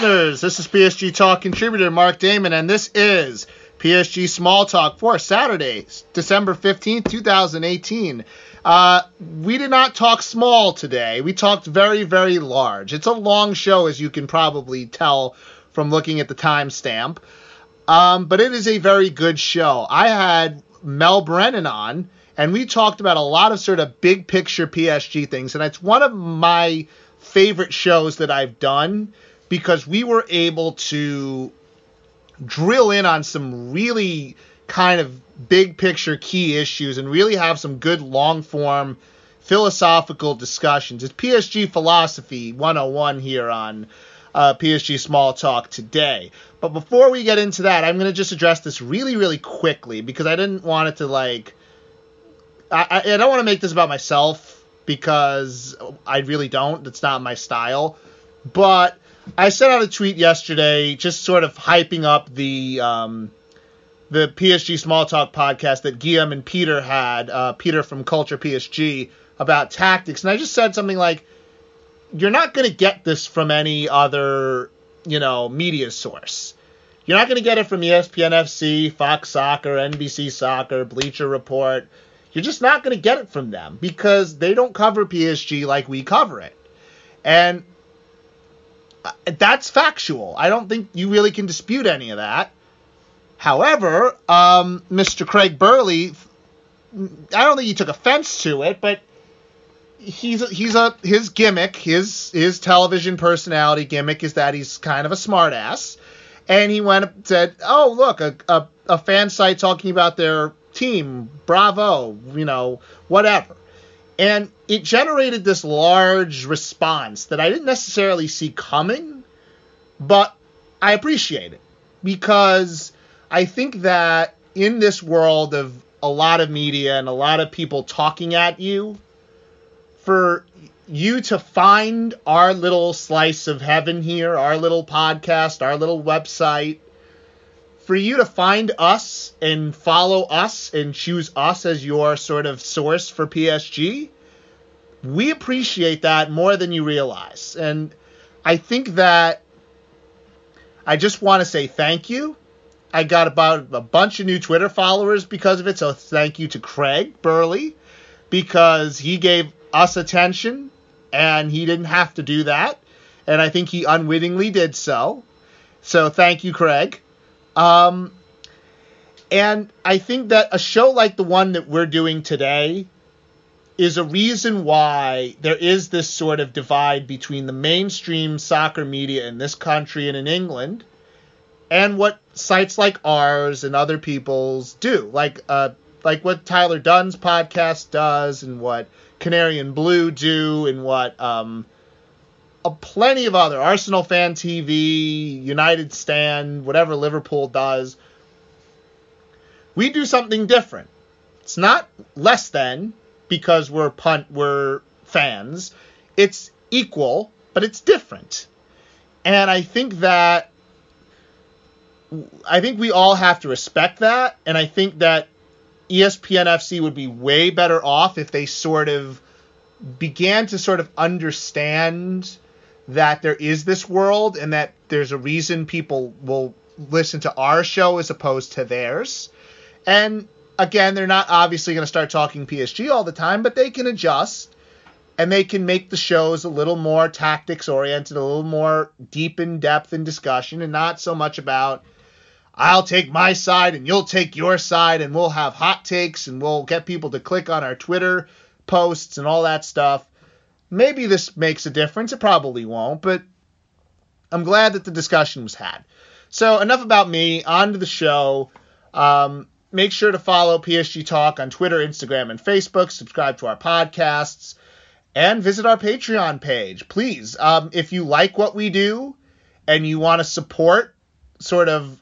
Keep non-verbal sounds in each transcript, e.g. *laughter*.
listeners. This is PSG Talk contributor Mark Damon, and this is PSG Small Talk for Saturday, December 15th, 2018. Uh, we did not talk small today. We talked very, very large. It's a long show, as you can probably tell from looking at the timestamp. Um, but it is a very good show. I had Mel Brennan on, and we talked about a lot of sort of big picture PSG things, and it's one of my favorite shows that I've done because we were able to drill in on some really kind of big picture key issues and really have some good long form philosophical discussions. It's PSG Philosophy 101 here on uh, PSG Small Talk today. But before we get into that, I'm going to just address this really, really quickly because I didn't want it to like. I, I don't want to make this about myself because I really don't. It's not my style. But I sent out a tweet yesterday, just sort of hyping up the um, the PSG Small Talk podcast that Guillaume and Peter had, uh, Peter from Culture PSG, about tactics, and I just said something like, "You're not going to get this from any other, you know, media source. You're not going to get it from ESPN FC, Fox Soccer, NBC Soccer, Bleacher Report. You're just not going to get it from them because they don't cover PSG like we cover it." And that's factual. I don't think you really can dispute any of that. However, um, Mr. Craig Burley, I don't think he took offense to it, but he's a, he's a his gimmick, his his television personality gimmick is that he's kind of a smartass, and he went and said, "Oh, look, a, a a fan site talking about their team, bravo, you know, whatever." And it generated this large response that I didn't necessarily see coming, but I appreciate it because I think that in this world of a lot of media and a lot of people talking at you, for you to find our little slice of heaven here, our little podcast, our little website, for you to find us and follow us and choose us as your sort of source for PSG, we appreciate that more than you realize. And I think that I just want to say thank you. I got about a bunch of new Twitter followers because of it, so thank you to Craig Burley because he gave us attention and he didn't have to do that. And I think he unwittingly did so. So thank you, Craig. Um, and I think that a show like the one that we're doing today is a reason why there is this sort of divide between the mainstream soccer media in this country and in England and what sites like ours and other people's do. Like uh like what Tyler Dunn's podcast does and what Canary and Blue do and what um a plenty of other Arsenal fan TV, United Stand, whatever Liverpool does. We do something different. It's not less than, because we're punt we're fans. It's equal, but it's different. And I think that I think we all have to respect that and I think that ESPN FC would be way better off if they sort of began to sort of understand that there is this world and that there's a reason people will listen to our show as opposed to theirs. And again, they're not obviously going to start talking PSG all the time, but they can adjust and they can make the shows a little more tactics oriented, a little more deep in depth in discussion, and not so much about I'll take my side and you'll take your side, and we'll have hot takes and we'll get people to click on our Twitter posts and all that stuff. Maybe this makes a difference. It probably won't, but I'm glad that the discussion was had. So enough about me. On to the show. Um, make sure to follow PSG Talk on Twitter, Instagram, and Facebook. Subscribe to our podcasts and visit our Patreon page. Please, um, if you like what we do and you want to support sort of,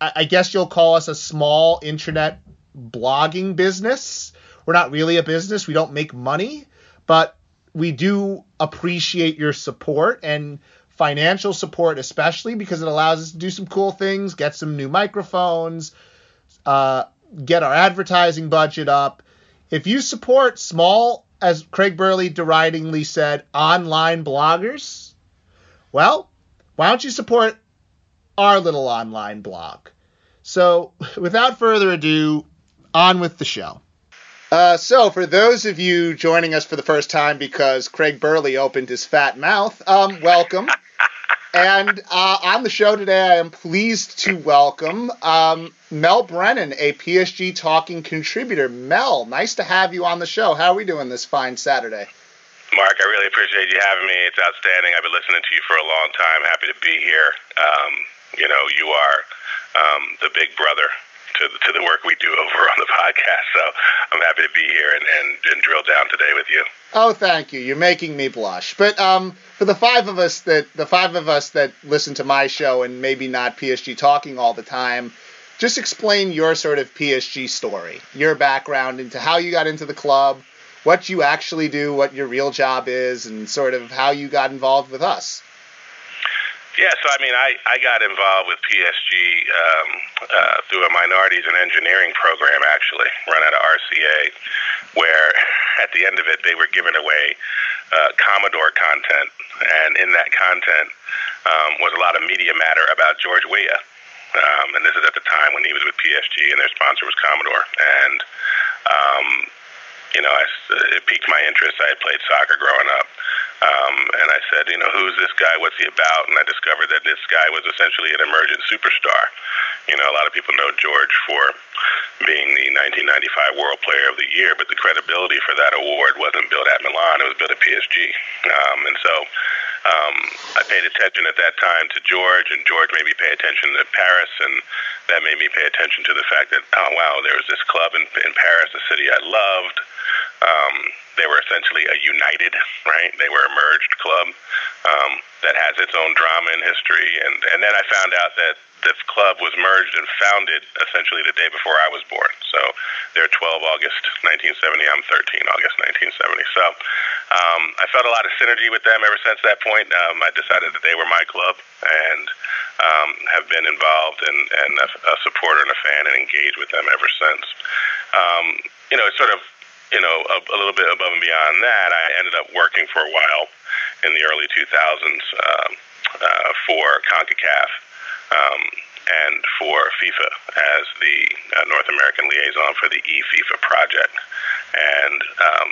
I guess you'll call us a small internet blogging business. We're not really a business, we don't make money, but we do appreciate your support and financial support, especially because it allows us to do some cool things, get some new microphones uh, get our advertising budget up. If you support small, as Craig Burley deridingly said, online bloggers, well, why don't you support our little online blog? So, *laughs* without further ado, on with the show. Uh, so, for those of you joining us for the first time because Craig Burley opened his fat mouth, um, welcome. and uh, on the show today, I am pleased to welcome um, Mel Brennan, a PSG Talking contributor. Mel, nice to have you on the show. How are we doing this fine Saturday? Mark, I really appreciate you having me. It's outstanding. I've been listening to you for a long time. Happy to be here. Um, you know, you are um, the big brother to the, to the work we do over on the podcast. So I'm happy to be here and, and, and drill down today with you. Oh, thank you. You're making me blush. But um, for the five of us that the five of us that listen to my show and maybe not PSG talking all the time, just explain your sort of PSG story, your background into how you got into the club, what you actually do, what your real job is, and sort of how you got involved with us. Yeah, so I mean, I, I got involved with PSG um, uh, through a minorities and engineering program, actually, run out of RCA, where at the end of it, they were giving away uh, Commodore content, and in that content um, was a lot of media matter about George Weah. Um, and this is at the time when he was with PSG, and their sponsor was Commodore. And um, you know, I, it piqued my interest. I had played soccer growing up. Um, and I said, you know, who's this guy? What's he about? And I discovered that this guy was essentially an emergent superstar. You know, a lot of people know George for being the 1995 World Player of the Year, but the credibility for that award wasn't built at Milan; it was built at PSG. Um, and so um, I paid attention at that time to George, and George made me pay attention to Paris, and that made me pay attention to the fact that, oh wow, there was this club in, in Paris, a city I loved. Um, they were essentially a united, *laughs* right? They were a merged club um, that has its own drama and history. And, and then I found out that this club was merged and founded essentially the day before I was born. So they're 12 August 1970. I'm 13 August 1970. So um, I felt a lot of synergy with them ever since that point. Um, I decided that they were my club and um, have been involved and, and a, a supporter and a fan and engaged with them ever since. Um, you know, it's sort of you know, a, a little bit above and beyond that, I ended up working for a while in the early 2000s um, uh, for CONCACAF um, and for FIFA as the uh, North American liaison for the eFIFA project. And, um,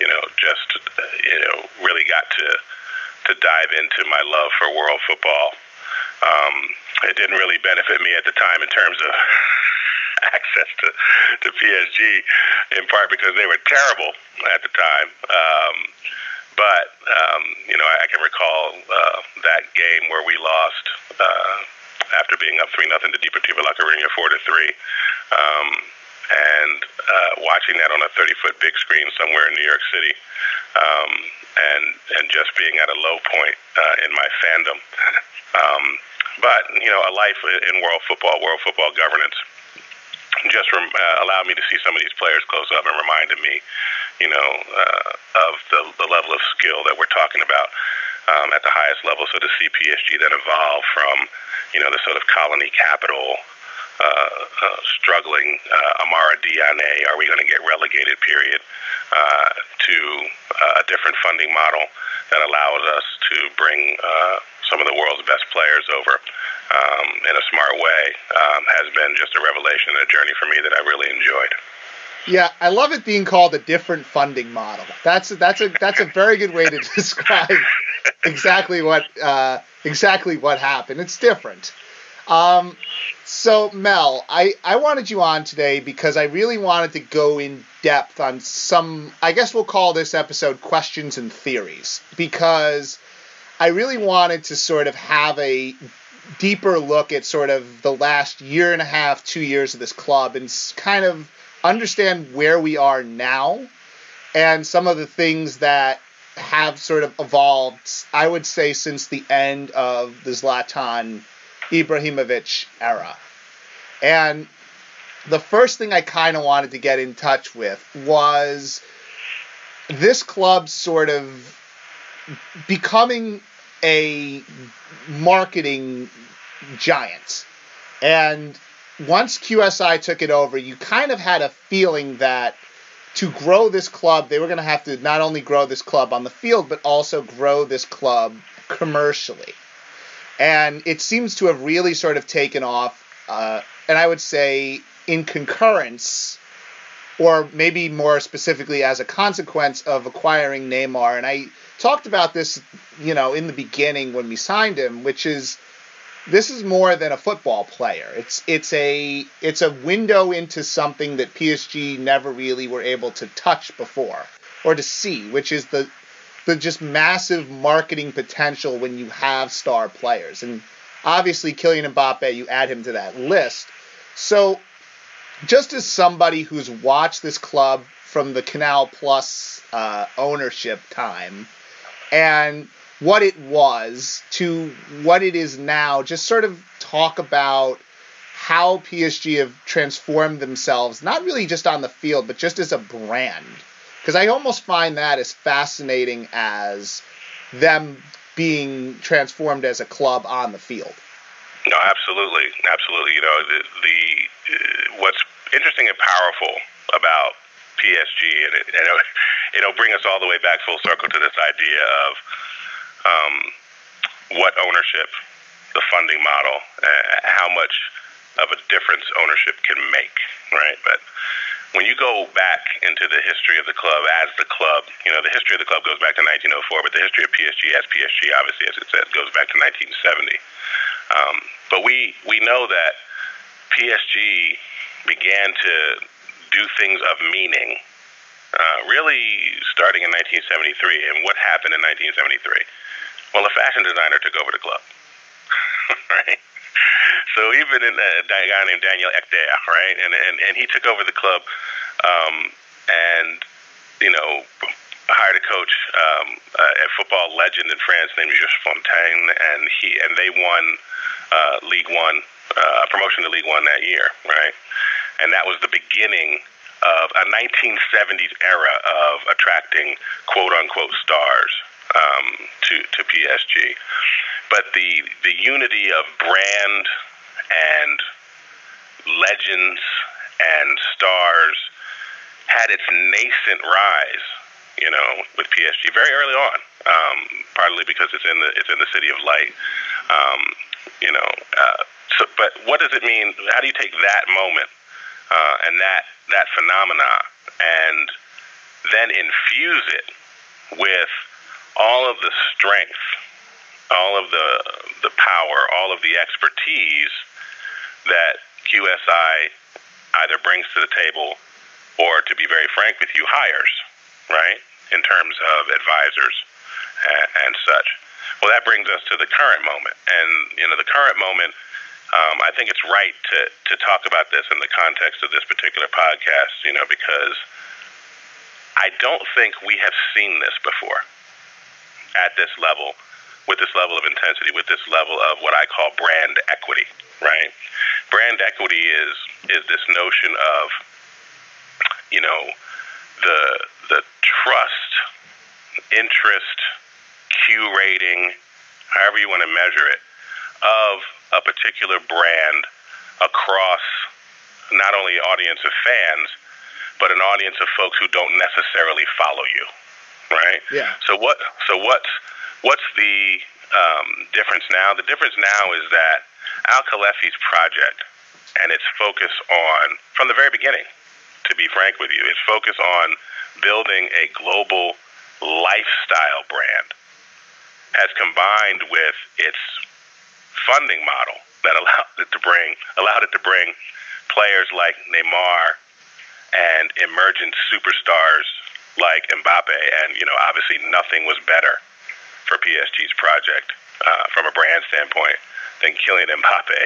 you know, just, uh, you know, really got to, to dive into my love for world football. Um, it didn't really benefit me at the time in terms of *laughs* access to, to PSG, in part because they were terrible at the time. Um, but um, you know, I, I can recall uh, that game where we lost uh, after being up three nothing to Deportivo La Coruña four to three, um, and uh, watching that on a 30 foot big screen somewhere in New York City, um, and and just being at a low point uh, in my fandom. *laughs* um, but you know, a life in world football, world football governance just rem- uh, allowed me to see some of these players close up and reminded me, you know, uh, of the, the level of skill that we're talking about um, at the highest level. So to see PSG then evolve from, you know, the sort of colony capital, uh, uh, struggling uh, Amara Diane, are we going to get relegated? Period. Uh, to uh, a different funding model that allows us to bring uh, some of the world's best players over um, in a smart way um, has been just a revelation and a journey for me that I really enjoyed. Yeah, I love it being called a different funding model. That's that's a that's a very good way to *laughs* describe exactly what uh, exactly what happened. It's different. Um, so Mel, I, I wanted you on today because I really wanted to go in depth on some I guess we'll call this episode questions and theories because I really wanted to sort of have a deeper look at sort of the last year and a half, two years of this club and kind of understand where we are now and some of the things that have sort of evolved, I would say, since the end of the Zlatan Ibrahimovic era. And the first thing I kind of wanted to get in touch with was this club sort of becoming a marketing giant. And once QSI took it over, you kind of had a feeling that to grow this club, they were going to have to not only grow this club on the field, but also grow this club commercially. and it seems to have really sort of taken off. Uh, and I would say in concurrence, or maybe more specifically as a consequence of acquiring Neymar. And I talked about this, you know, in the beginning when we signed him, which is this is more than a football player. It's it's a it's a window into something that PSG never really were able to touch before or to see, which is the the just massive marketing potential when you have star players. And obviously Kylian Mbappe, you add him to that list. So just as somebody who's watched this club from the Canal Plus uh, ownership time and what it was to what it is now, just sort of talk about how PSG have transformed themselves, not really just on the field, but just as a brand. Because I almost find that as fascinating as them being transformed as a club on the field. No, absolutely, absolutely. You know, the, the uh, what's interesting and powerful about PSG, and it, and it, it'll bring us all the way back full circle to this idea of um, what ownership, the funding model, uh, how much of a difference ownership can make, right? But when you go back into the history of the club as the club, you know, the history of the club goes back to 1904, but the history of PSG as PSG, obviously, as it said, goes back to 1970. Um, but we we know that PSG began to do things of meaning, uh, really starting in 1973. And what happened in 1973? Well, a fashion designer took over the club, *laughs* right? So even in a guy named Daniel Hechter, right, and and and he took over the club, um, and you know hired a coach, um, uh, a football legend in France named Just Fontaine, and he and they won uh, League One, uh, promotion to League One that year, right? And that was the beginning of a 1970s era of attracting quote unquote stars um, to to PSG. But the the unity of brand and legends and stars had its nascent rise, you know, with PSG very early on. Um, partly because it's in the it's in the city of light. Um, you know, uh, so, but what does it mean? How do you take that moment uh, and that that phenomena and then infuse it with all of the strength, all of the the power, all of the expertise that QSI either brings to the table or, to be very frank with you, hires, right, in terms of advisors and, and such. Well, that brings us to the current moment, and you know, the current moment. Um, I think it's right to to talk about this in the context of this particular podcast, you know, because I don't think we have seen this before at this level, with this level of intensity, with this level of what I call brand equity, right? Brand equity is is this notion of, you know, the the trust, interest, curating, however you want to measure it, of a particular brand across not only an audience of fans, but an audience of folks who don't necessarily follow you, right? Yeah. So what? So what's what's the um, difference now? The difference now is that Al Khelaifi's project and its focus on, from the very beginning, to be frank with you, its focus on building a global lifestyle brand has combined with its funding model that allowed it to bring allowed it to bring players like Neymar and emergent superstars like Mbappe, and you know obviously nothing was better for PSG's project uh, from a brand standpoint than Kylian Mbappe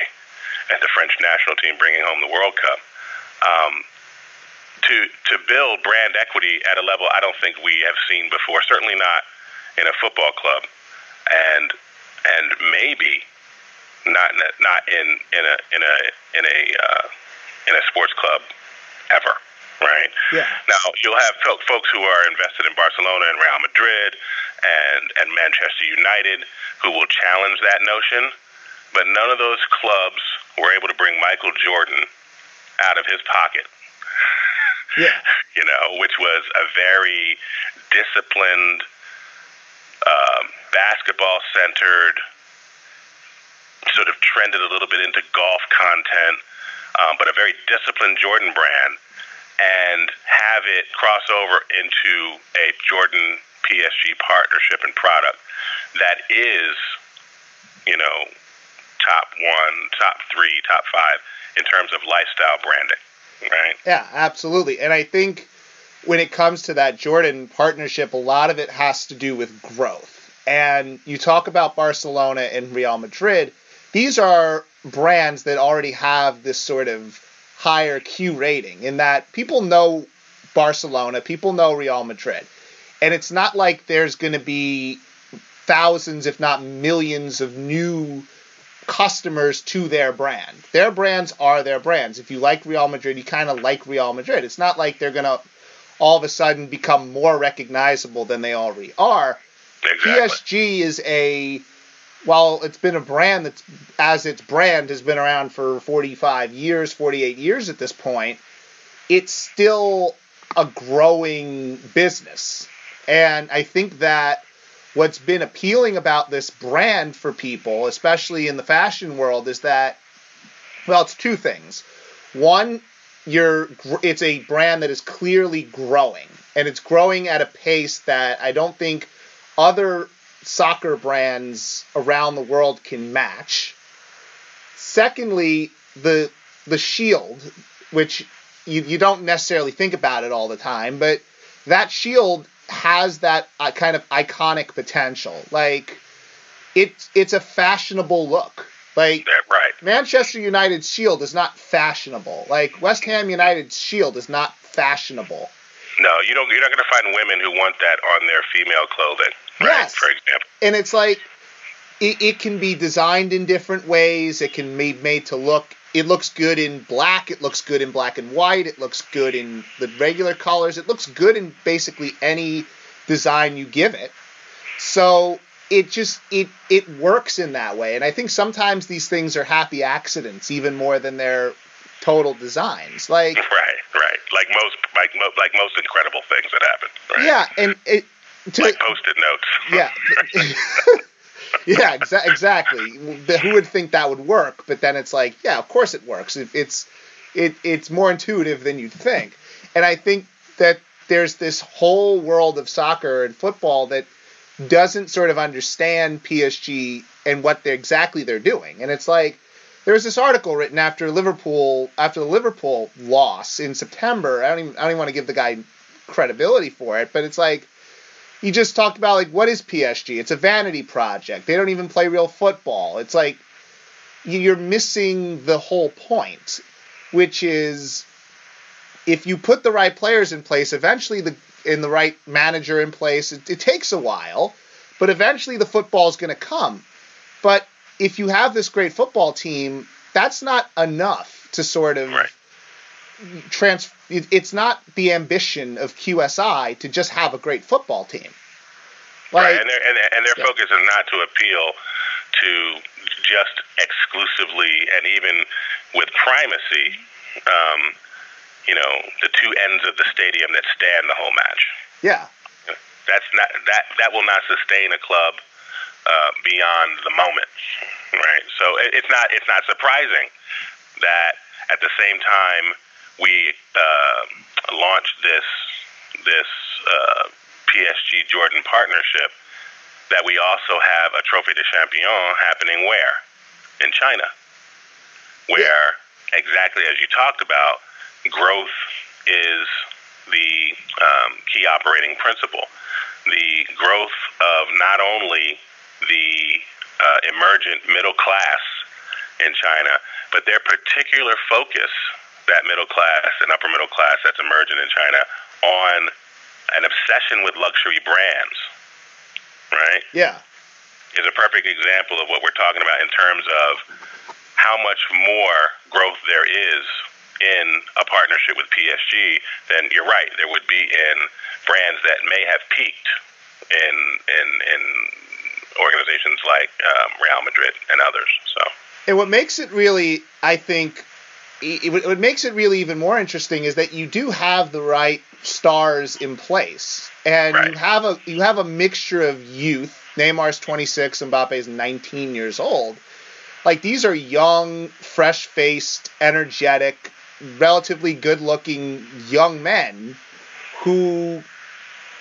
and the French national team bringing home the World Cup. Um, to to build brand equity at a level I don't think we have seen before. Certainly not in a football club and and maybe not in a, not in in a in a in a uh, in a sports club ever, right? Yeah. Now you'll have folks who are invested in Barcelona and Real Madrid and and Manchester United who will challenge that notion, but none of those clubs were able to bring Michael Jordan out of his pocket. Yeah. *laughs* you know, which was a very disciplined um, basketball centered, sort of trended a little bit into golf content, um, but a very disciplined Jordan brand, and have it cross over into a Jordan PSG partnership and product that is, you know, top one, top three, top five in terms of lifestyle branding, right? Yeah, absolutely. And I think when it comes to that Jordan partnership, a lot of it has to do with growth. And you talk about Barcelona and Real Madrid, these are brands that already have this sort of higher Q rating in that people know Barcelona, people know Real Madrid. And it's not like there's going to be thousands, if not millions, of new customers to their brand. Their brands are their brands. If you like Real Madrid, you kind of like Real Madrid. It's not like they're going to all of a sudden become more recognizable than they already are. Exactly. PSG is a while it's been a brand that's as its brand has been around for 45 years, 48 years at this point, it's still a growing business. And I think that what's been appealing about this brand for people, especially in the fashion world, is that well, it's two things. One, you're it's a brand that is clearly growing, and it's growing at a pace that I don't think other soccer brands around the world can match. Secondly, the the shield, which you, you don't necessarily think about it all the time, but that shield has that uh, kind of iconic potential. Like it's it's a fashionable look. Like right. Manchester United's shield is not fashionable. Like West Ham United's shield is not fashionable. No, you don't. You're not going to find women who want that on their female clothing. Right, yes. For example. And it's like it, it can be designed in different ways. It can be made to look. It looks good in black. It looks good in black and white. It looks good in the regular colors. It looks good in basically any design you give it. So it just it it works in that way. And I think sometimes these things are happy accidents even more than they're total designs. Like right, right. Like most like mo- like most incredible things that happen. Right? Yeah, and it to, like post-it notes. *laughs* Yeah. *laughs* yeah, exa- exactly. Who would think that would work? But then it's like, yeah, of course it works. It's it it's more intuitive than you'd think. And I think that there's this whole world of soccer and football that doesn't sort of understand PSG and what they're exactly they're doing. And it's like there was this article written after Liverpool after the Liverpool loss in September. I don't even I don't even want to give the guy credibility for it, but it's like you just talked about like what is PSG? It's a vanity project. They don't even play real football. It's like you're missing the whole point, which is if you put the right players in place, eventually the in the right manager in place, it, it takes a while, but eventually the football is going to come. But if you have this great football team, that's not enough to sort of right. trans. It's not the ambition of QSI to just have a great football team. Like, right, and their, and, and their yeah. focus is not to appeal to just exclusively and even with primacy, um, you know, the two ends of the stadium that stand the whole match. Yeah, that's not that that will not sustain a club uh, beyond the moment, right? So it, it's not it's not surprising that at the same time we uh, launched this this uh, PSG Jordan partnership, that we also have a Trophée des Champions happening where in China, where yeah. exactly as you talked about, growth is the um, key operating principle. The growth of not only the uh, emergent middle class in China, but their particular focus, that middle class and upper middle class that's emergent in China, on an obsession with luxury brands, right? Yeah. Is a perfect example of what we're talking about in terms of how much more growth there is in a partnership with PSG than you're right there would be in brands that may have peaked in in in organizations like um, Real Madrid and others. So, and what makes it really, I think, it, what makes it really even more interesting is that you do have the right stars in place, and right. you have a you have a mixture of youth. Neymar's 26, Mbappe's 19 years old, Like these are young, fresh-faced, energetic, relatively good-looking young men who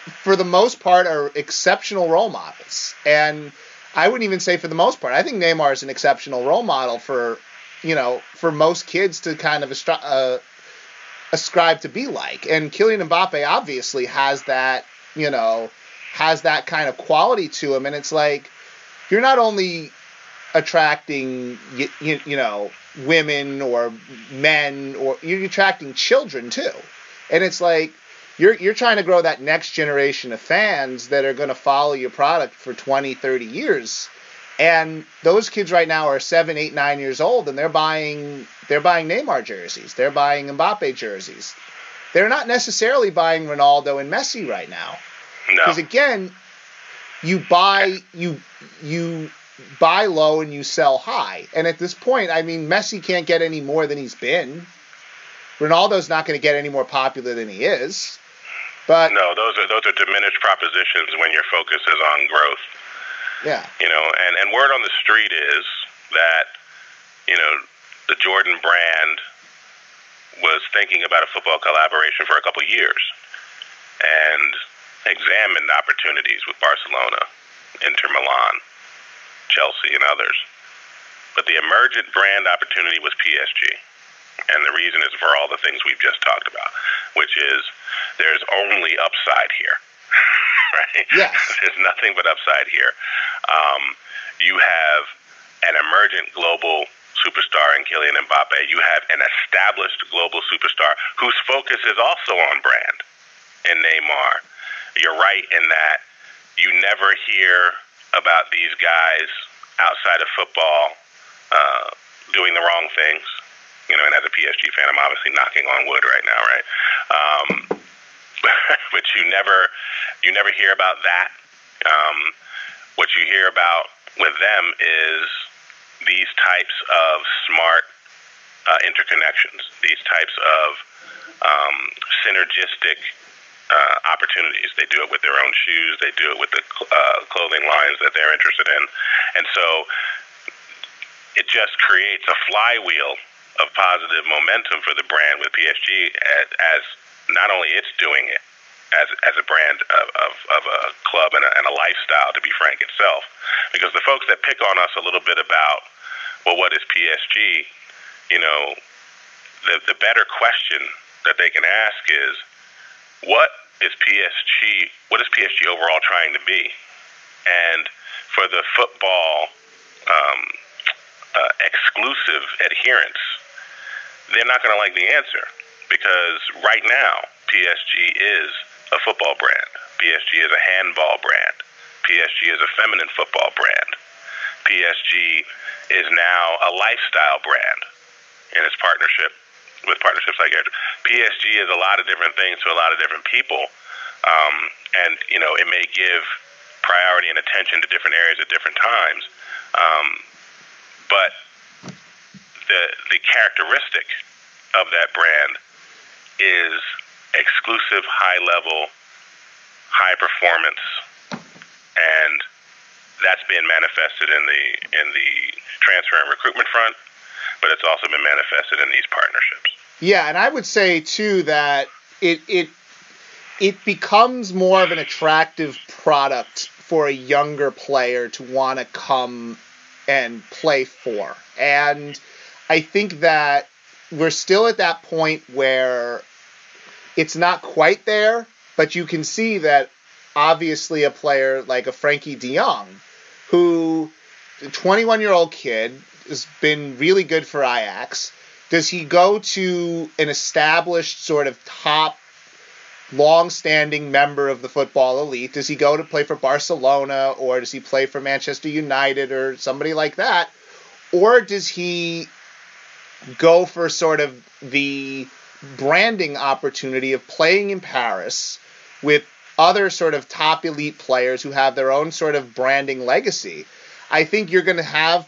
for the most part are exceptional role models. And I wouldn't even say for the most part. I think Neymar is an exceptional role model for, you know, for most kids to kind of astri- uh, ascribe to be like. And Kylian Mbappe obviously has that, you know, has that kind of quality to him. And it's like you're not only attracting, you, know, women or men, or you're attracting children too. And it's like you're you're trying to grow that next generation of fans that are going to follow your product for 20, 30 years. And those kids right now are seven, eight, nine years old, and they're buying they're buying Neymar jerseys, they're buying Mbappe jerseys. They're not necessarily buying Ronaldo and Messi right now, because No. again, you buy you you buy low and you sell high. And at this point, I mean, Messi can't get any more than he's been. Ronaldo's not going to get any more popular than he is. But No, those are those are diminished propositions when your focus is on growth. yeah, You know, and and word on the street is that you know the Jordan brand was thinking about a football collaboration for a couple years and examined opportunities with Barcelona, Inter Milan, Chelsea, and others. But the emergent brand opportunity was PSG. And the reason is for all the things we've just talked about, which is there's only upside here. *laughs* right? Yes. There's nothing but upside here. Um, you have an emergent global superstar in Kylian Mbappe. You have an established global superstar whose focus is also on brand in Neymar. You're right in that you never hear about these guys outside of football uh, doing the wrong things. You know, and as a PSG fan, I'm obviously knocking on wood right now, right? Um, *laughs* but you never, you never hear about that. Um, what you hear about with them is these types of smart uh, interconnections, these types of um, synergistic uh, opportunities. They do it with their own shoes. They do it with the uh, clothing lines that they're interested in, and so it just creates a flywheel of positive momentum for the brand with PSG as, as not only it's doing it as as a brand of, of, of a club and a, and a lifestyle, to be frank itself, because the folks that pick on us a little bit about well, what is PSG? You know, the the better question that they can ask is what is PSG? What is PSG overall trying to be? And for the football um, uh, exclusive adherents, they're not going to like the answer because right now PSG is a football brand. PSG is a handball brand. PSG is a feminine football brand. PSG is now a lifestyle brand in its partnership with partnerships like yours. PSG is a lot of different things to a lot of different people, um, and you know it may give priority and attention to different areas at different times, um, but the the characteristic of that brand is exclusive, high level, high performance, and that's been manifested in the in the transfer and recruitment front, but it's also been manifested in these partnerships. Yeah, and I would say too that it it it becomes more of an attractive product for a younger player to want to come and play for. And I think that we're still at that point where it's not quite there, but you can see that obviously a player like a Frenkie De Jong, who, a 21 year old kid, has been really good for Ajax. Does he go to an established sort of top, long-standing member of the football elite? Does he go to play for Barcelona or does he play for Manchester United or somebody like that? Or does he go for sort of the branding opportunity of playing in Paris with other sort of top elite players who have their own sort of branding legacy? I think you're going to have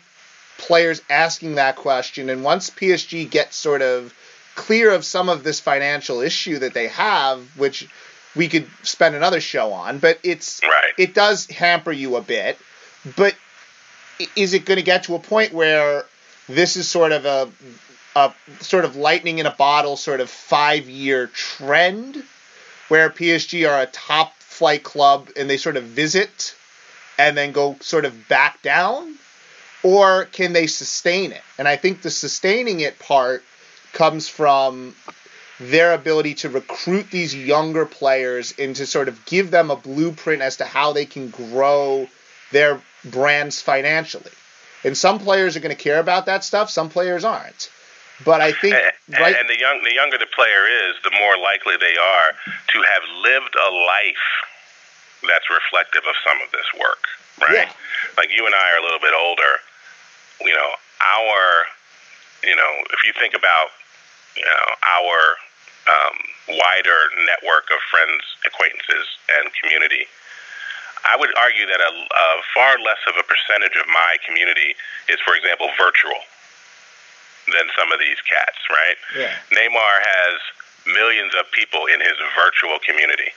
players asking that question. And once PSG gets sort of clear of some of this financial issue that they have, which we could spend another show on, but it's Right. it does hamper you a bit. But is it going to get to a point where this is sort of a, a sort of lightning in a bottle, sort of five year trend, where PSG are a top flight club and they sort of visit and then go sort of back down? Or can they sustain it? And I think the sustaining it part comes from their ability to recruit these younger players and to sort of give them a blueprint as to how they can grow their brands financially. And some players are going to care about that stuff, some players aren't. But I think and, right and the young the younger the player is, the more likely they are to have lived a life that's reflective of some of this work, right? Yeah. Like you and I are a little bit older. You know, our you know, if you think about you know, our um, wider network of friends, acquaintances, and community, I would argue that a, a far less of a percentage of my community is, for example, virtual than some of these cats, right? Yeah. Neymar has millions of people in his virtual community.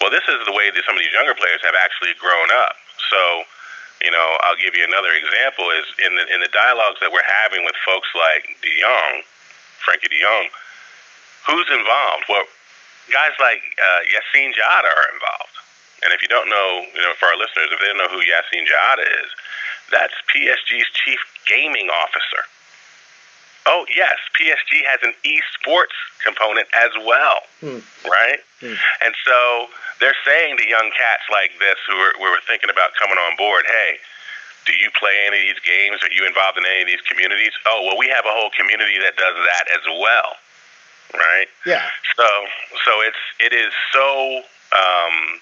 Well, this is the way that some of these younger players have actually grown up. So, you know, I'll give you another example is in the in the dialogues that we're having with folks like De Jong, Frenkie De Jong, who's involved? Well, guys like uh, Yassine Jada are involved. And if you don't know, you know, for our listeners, if they don't know who Yassine Jada is, that's PSG's chief gaming officer. Oh yes, PSG has an esports component as well, Hmm. right? Hmm. And so they're saying to young cats like this who are, who are thinking about coming on board, hey, do you play any of these games? Are you involved in any of these communities? Oh, well, we have a whole community that does that as well, right? Yeah. So, so it's it is so um,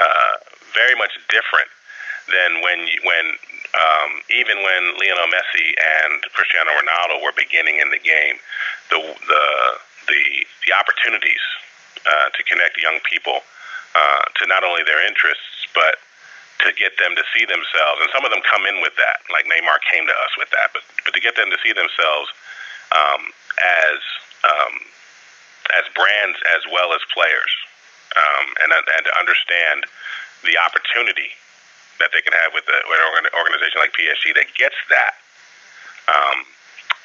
uh, very much different than when you, when um, even when Lionel Messi and Cristiano Ronaldo were beginning in the game, the the the, the opportunities uh, to connect young people uh, to not only their interests but to get them to see themselves, and some of them come in with that, like Neymar came to us with that, but but to get them to see themselves um, as um, as brands as well as players, um, and and to understand the opportunity that they can have with, the, with an organization like PSG that gets that um,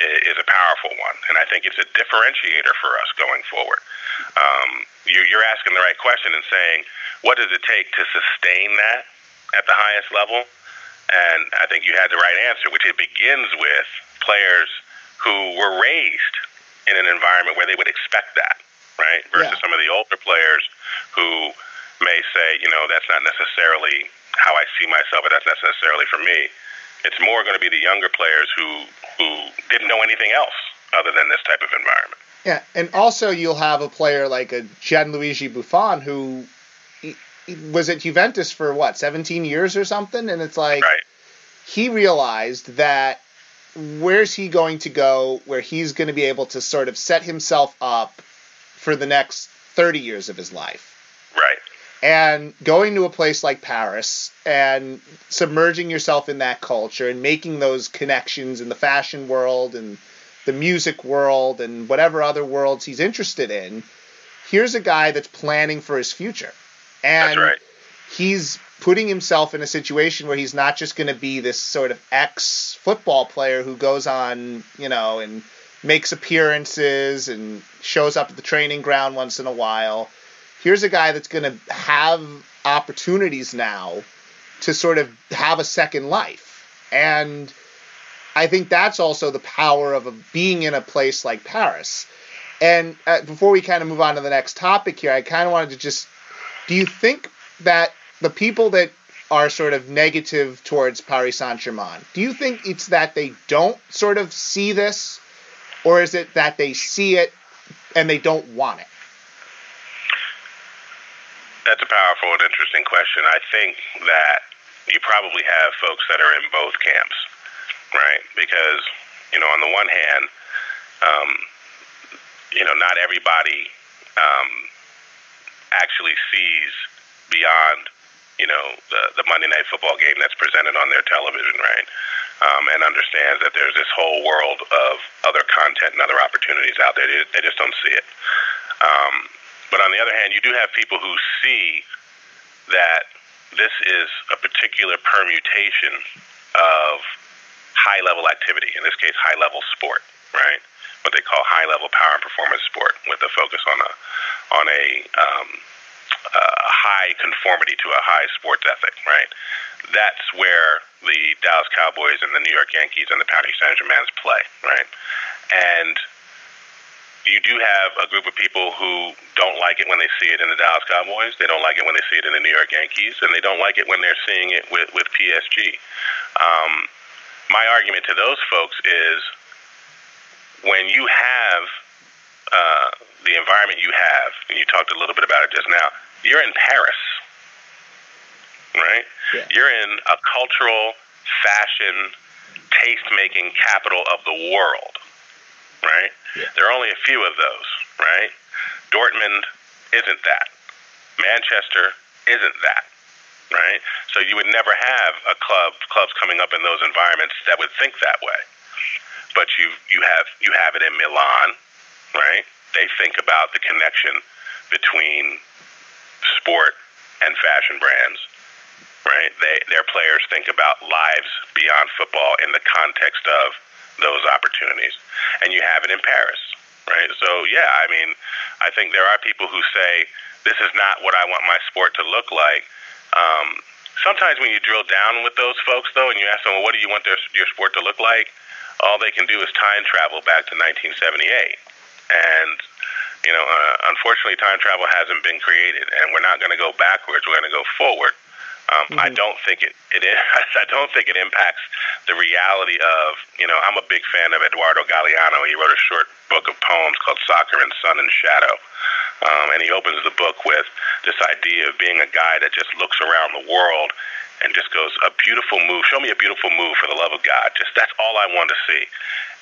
is a powerful one, and I think it's a differentiator for us going forward. Um, you, you're asking the right question and saying, what does it take to sustain that at the highest level? And I think you had the right answer, which it begins with players who were raised in an environment where they would expect that, right? Versus Yeah. some of the older players who may say, you know, that's not necessarily how I see myself, or that's not necessarily for me. It's more going to be the younger players who who didn't know anything else other than this type of environment. Yeah, and also you'll have a player like a Gianluigi Buffon who was at Juventus for what 17 years or something, and it's like Right. he realized that where's he going to go where he's going to be able to sort of set himself up for the next 30 years of his life. Right. And going to a place like Paris and submerging yourself in that culture and making those connections in the fashion world and the music world and whatever other worlds he's interested in, here's a guy that's planning for his future. And That's right. he's putting himself in a situation where he's not just going to be this sort of ex football player who goes on, you know, and makes appearances and shows up at the training ground once in a while. Here's a guy that's going to have opportunities now to sort of have a second life. And I think that's also the power of a, being in a place like Paris. And uh, before we kind of move on to the next topic here, I kind of wanted to just do you think that the people that are sort of negative towards Paris Saint Germain, do you think it's that they don't sort of see this, or is it that they see it and they don't want it? That's a powerful and interesting question. I think that you probably have folks that are in both camps, right? Because, you know, on the one hand, um, you know, not everybody um, actually sees beyond, you know, the, the Monday Night Football game that's presented on their television, right? Um, and understands that there's this whole world of other content and other opportunities out there. They, just don't see it. Um, but on the other hand, you do have people who see that this is a particular permutation of high level activity, in this case, high level sport, right? What they call high level power and performance sport, with a focus on a on a um, high conformity to a high sports ethic, right? That's where the Dallas Cowboys and the New York Yankees and the Paris Saint-Germain play, right? And you do have a group of people who don't like it when they see it in the Dallas Cowboys. They don't like it when they see it in the New York Yankees, and they don't like it when they're seeing it with, with PSG. Um, my argument to those folks is when you have uh, the environment you have, and you talked a little bit about it just now, you're in Paris, right? Yeah. You're in a cultural, fashion, taste making capital of the world, right? Yeah. There are only a few of those, right? Dortmund isn't that. Manchester isn't that, right? So you would never have a club clubs coming up in those environments that would think that way. But you you have you have it in Milan, right? They think about the connection between sport and fashion brands, right? They their players think about lives beyond football in the context of those opportunities. And you have it in Paris, right? So, yeah, I mean, I think there are people who say, this is not what I want my sport to look like. Um, sometimes when you drill down with those folks, though, and you ask them, well, what do you want their, your sport to look like? All they can do is time travel back to 1978. And, you know, uh, unfortunately, time travel hasn't been created, and we're not going to go backwards. We're going to go forward. Um, mm-hmm. I don't think it, it *laughs* I don't think it impacts the reality of you know I'm a big fan of Eduardo Galeano. He wrote a short book of poems called Soccer and Sun and Shadow, um, and he opens the book with this idea of being a guy that just looks around the world and just goes a beautiful move. Show me a beautiful move for the love of God. Just that's all I want to see,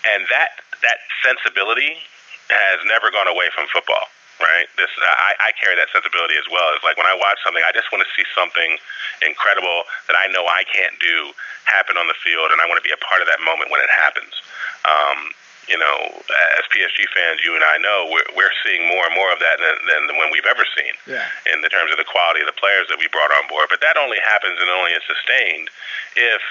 and that that sensibility has never gone away from football right? This I, I carry that sensibility as well. It's like when I watch something, I just want to see something incredible that I know I can't do happen on the field, and I want to be a part of that moment when it happens. Um, you know, as PSG fans, you and I know we're, we're seeing more and more of that than, than when we've ever seen yeah. in the terms of the quality of the players that we brought on board. But that only happens and only is sustained if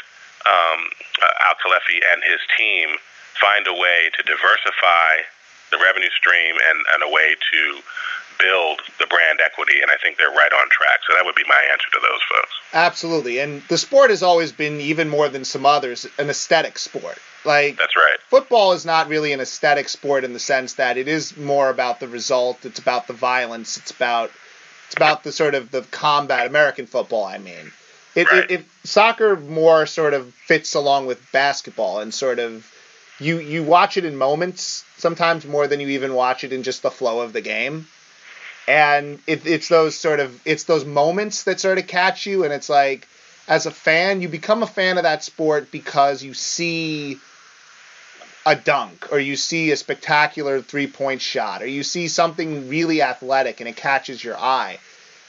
um, uh, Al Khelaifi and his team find a way to diversify the revenue stream and, and a way to build the brand equity, and I think they're right on track. So that would be my answer to those folks. Absolutely, and the sport has always been even more than some others an aesthetic sport. Like that's right. Football is not really an aesthetic sport in the sense that it is more about the result. It's about the violence. It's about it's about the sort of the combat. American football, I mean. It, right. it, it soccer more sort of fits along with basketball and sort of you you watch it in moments sometimes more than you even watch it in just the flow of the game. And it, it's those sort of it's those moments that sort of catch you, and it's like as a fan, you become a fan of that sport because you see a dunk or you see a spectacular three point shot or you see something really athletic and it catches your eye.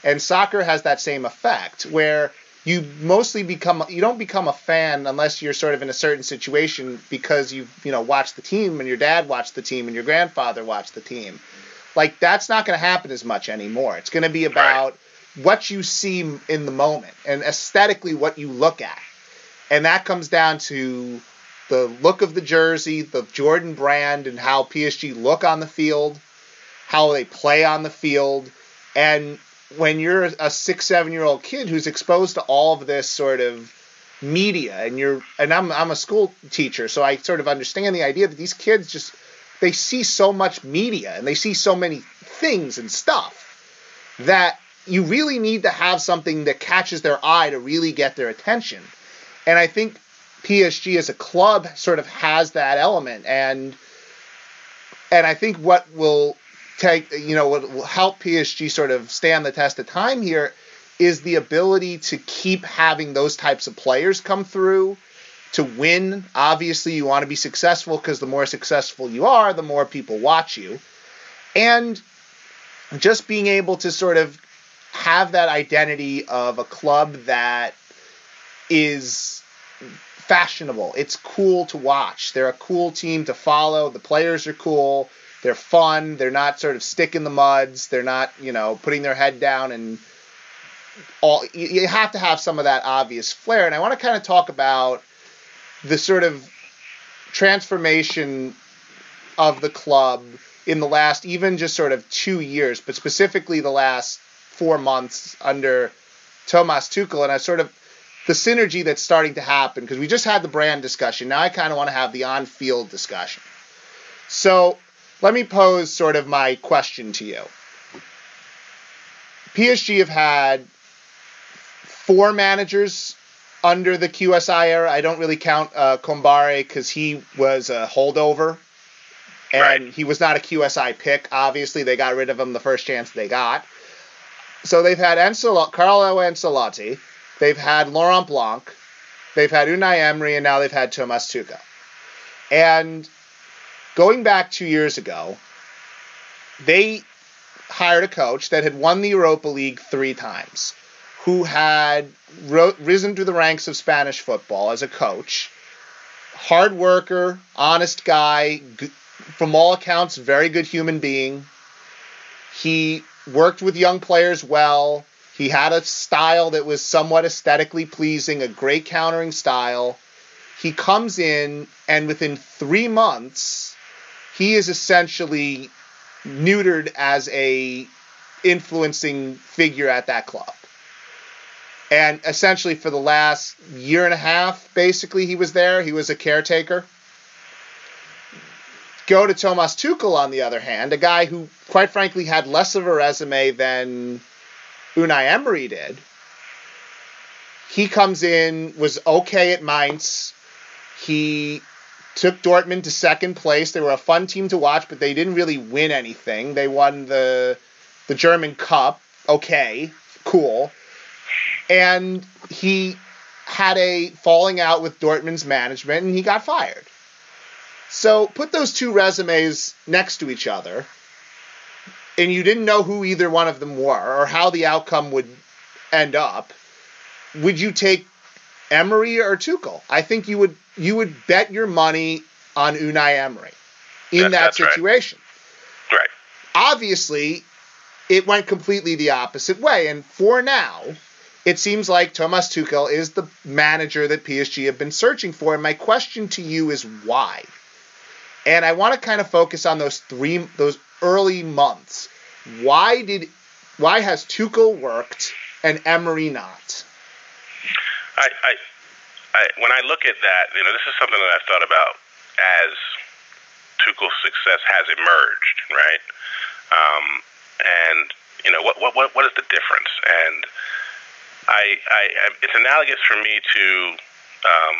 And soccer has that same effect where you mostly become you don't become a fan unless you're sort of in a certain situation because you you know watched the team and your dad watched the team and your grandfather watched the team. Like that's not going to happen as much anymore. It's going to be about right. what you see in the moment and aesthetically what you look at. And that comes down to the look of the jersey, the Jordan brand and how PSG look on the field, how they play on the field, and when you're a six, seven year old kid who's exposed to all of this sort of media, and you're, and I'm, I'm a school teacher, so I sort of understand the idea that these kids just, they see so much media and they see so many things and stuff that you really need to have something that catches their eye to really get their attention. And I think PSG as a club sort of has that element and and I think what will take you know what will help PSG sort of stand the test of time here is the ability to keep having those types of players come through to win. Obviously, you want to be successful because the more successful you are, the more people watch you. And just being able to sort of have that identity of a club that is fashionable. It's cool to watch. They're a cool team to follow. The players are cool. They're fun. They're not sort of stick in the muds. They're not, you know, putting their head down and all. You have to have some of that obvious flair. And I want to kind of talk about the sort of transformation of the club in the last even just sort of two years, but specifically the last four months under Thomas Tuchel, and I sort of the synergy that's starting to happen because we just had the brand discussion. Now I kind of want to have the on-field discussion. So let me pose sort of my question to you. PSG have had four managers under the QSI era. I don't really count uh, Kombouaré because he was a holdover, and right. he was not a QSI pick. Obviously, they got rid of him the first chance they got. So they've had Ancel- Carlo Ancelotti, they've had Laurent Blanc, they've had Unai Emery, and now they've had Thomas Tuchel. And going back two years ago, they hired a coach that had won the Europa League three times, who had ro- risen to the ranks of Spanish football as a coach, hard worker, honest guy, g- from all accounts, very good human being. He worked with young players well. He had a style that was somewhat aesthetically pleasing, a great countering style. He comes in, and within three months, he is essentially neutered as a influencing figure at that club. And essentially, for the last year and a half, basically, he was there. He was a caretaker. Go to Thomas Tuchel, on the other hand, a guy who, quite frankly, had less of a resume than Unai Emery did. He comes in, was okay at Mainz. He took Dortmund to second place. They were a fun team to watch, but they didn't really win anything. They won the the German Cup. Okay, cool. And he had a falling out with Dortmund's management and he got fired. So put those two resumes next to each other, and you didn't know who either one of them were or how the outcome would end up. Would you take Emery or Tuchel? I think you would you would bet your money on Unai Emery in that situation. Right. right. Obviously, it went completely the opposite way, and for now, it seems like Thomas Tuchel is the manager that PSG have been searching for. And my question to you is why? And I want to kind of focus on those three those early months. Why did why has Tuchel worked and Emery not? I, I, I when I look at that, you know, this is something that I've thought about as Tuchel's success has emerged, right? Um, and you know, what what what is the difference? And I, I, it's analogous for me to, um,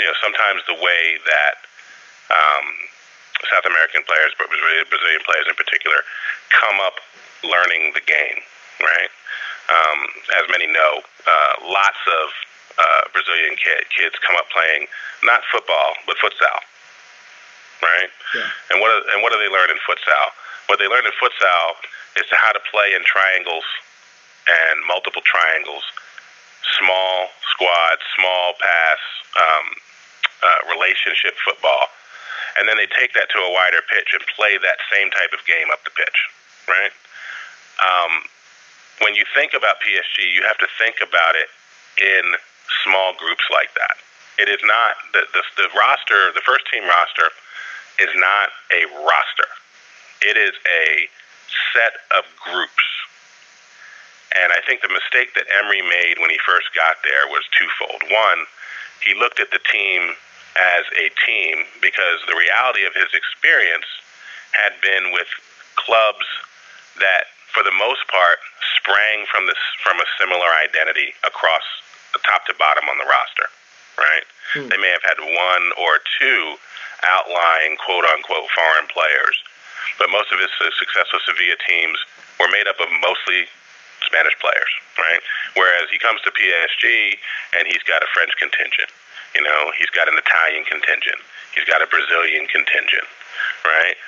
you know, sometimes the way that um, South American players, but Brazilian players in particular, come up learning the game, right? Um, as many know, uh, lots of uh, Brazilian kid, kids come up playing not football but futsal, right? Yeah. And what and what do they learn in futsal? What they learn in futsal is to how to play in triangles and multiple triangles, small squad, small pass, um, uh, relationship football and then they take that to a wider pitch and play that same type of game up the pitch, right? Um, when you think about PSG, you have to think about it in small groups like that. It is not the, the, the roster, the first team roster is not a roster. It is a set of groups. And I think the mistake that Emery made when he first got there was twofold. One, he looked at the team as a team because the reality of his experience had been with clubs that, for the most part, sprang from this from a similar identity across the top to bottom on the roster. Right? Hmm. They may have had one or two outlying quote unquote foreign players, but most of his successful Sevilla teams were made up of mostly Spanish players, right? Whereas he comes to PSG and he's got a French contingent. You know, he's got an Italian contingent. He's got a Brazilian contingent, right?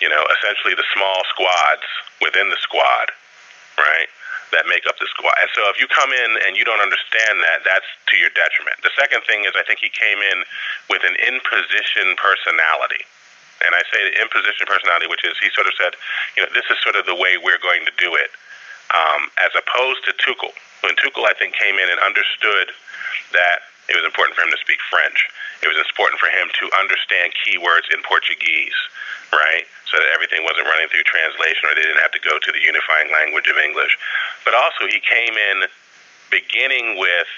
You know, essentially the small squads within the squad, right? That make up the squad. And so if you come in and you don't understand that, that's to your detriment. The second thing is I think he came in with an in position personality. And I say the in position personality, which is he sort of said, you know, this is sort of the way we're going to do it, um, as opposed to Tuchel. When Tuchel, I think, came in and understood that It was important for him to speak French. It was important for him to understand keywords in Portuguese, right? So that everything wasn't running through translation or they didn't have to go to the unifying language of English. But also, he came in beginning with,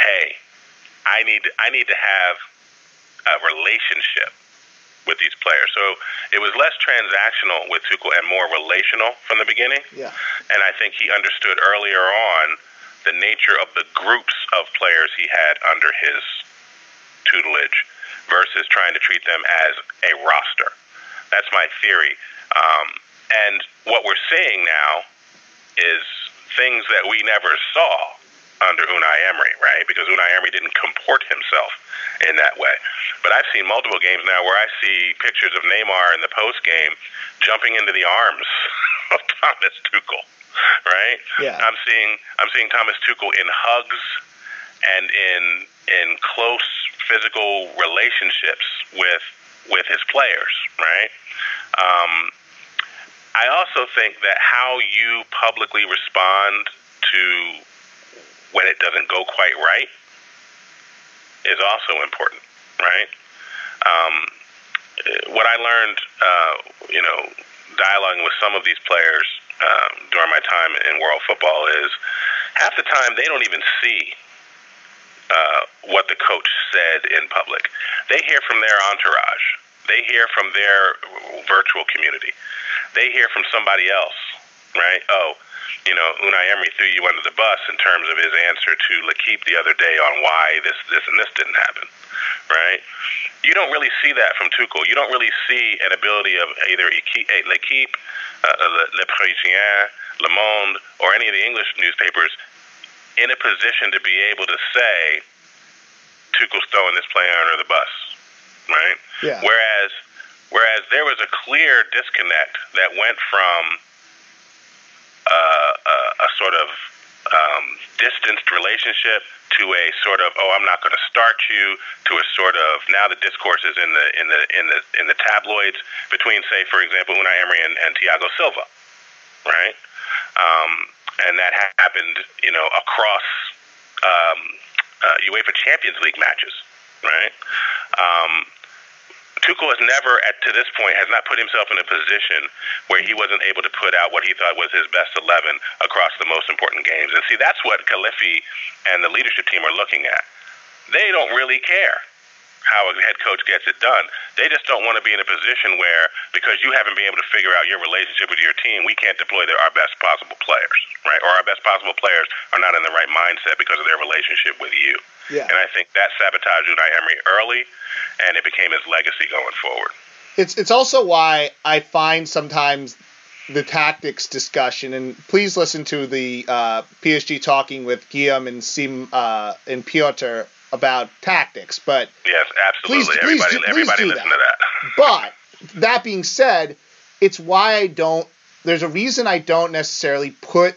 hey, I need I need to have a relationship with these players. So it was less transactional with Tuchel and more relational from the beginning. Yeah. And I think he understood earlier on the nature of the groups of players he had under his tutelage versus trying to treat them as a roster. That's my theory. Um, and what we're seeing now is things that we never saw under Unai Emery, right? Because Unai Emery didn't comport himself in that way. But I've seen multiple games now where I see pictures of Neymar in the post game jumping into the arms *laughs* of Thomas Tuchel, right? Yeah. I'm seeing I'm seeing Thomas Tuchel in hugs and in in close physical relationships with with his players, right? Um, I also think that how you publicly respond to when it doesn't go quite right is also important, right? Um, what I learned, uh, you know, dialoguing with some of these players um, during my time in world football is half the time they don't even see uh, what the coach said in public. They hear from their entourage. They hear from their virtual community. They hear from somebody else, right? Oh, you know, Unai Emery threw you under the bus in terms of his answer to L'Equipe the other day on why this, this, and this didn't happen, right? You don't really see that from Tuchel. You don't really see an ability of either eh, L'Equipe, uh, Le, Le Parisien, Le Monde, or any of the English newspapers in a position to be able to say Tuchel's throwing this player under the bus, right? Yeah. Whereas, whereas there was a clear disconnect that went from uh, a, a sort of um, distanced relationship to a sort of oh I'm not going to start you to a sort of now the discourse is in the in the in the in the tabloids between say for example Unai Emery and, and Thiago Silva, right? Um, and that happened you know across um, uh, UEFA Champions League matches, right? Um, Tuchel has never, at to this point, has not put himself in a position where he wasn't able to put out what he thought was his best eleven across the most important games. And see, that's what Khelaifi and the leadership team are looking at. They don't really care how a head coach gets it done. They just don't want to be in a position where, because you haven't been able to figure out your relationship with your team, we can't deploy their, our best possible players, right? Or our best possible players are not in the right mindset because of their relationship with you. Yeah. And I think that sabotaged Unai Emery early, and it became his legacy going forward. It's it's also why I find sometimes the tactics discussion, and please listen to the uh, PSG talking with Guillaume and Sim uh, and Piotr about tactics. But yes, absolutely, please, everybody, please, everybody please listen that. to that. *laughs* but that being said, it's why I don't. There's a reason I don't necessarily put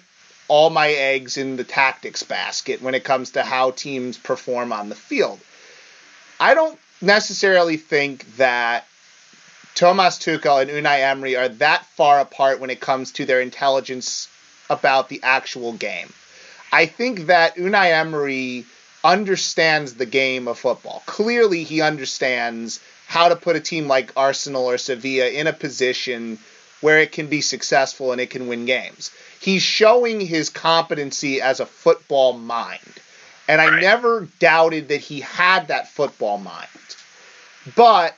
all my eggs in the tactics basket when it comes to how teams perform on the field. I don't necessarily think that Thomas Tuchel and Unai Emery are that far apart when it comes to their intelligence about the actual game. I think that Unai Emery understands the game of football. Clearly, he understands how to put a team like Arsenal or Sevilla in a position where it can be successful and it can win games. He's showing his competency as a football mind. And I Right. never doubted that he had that football mind. But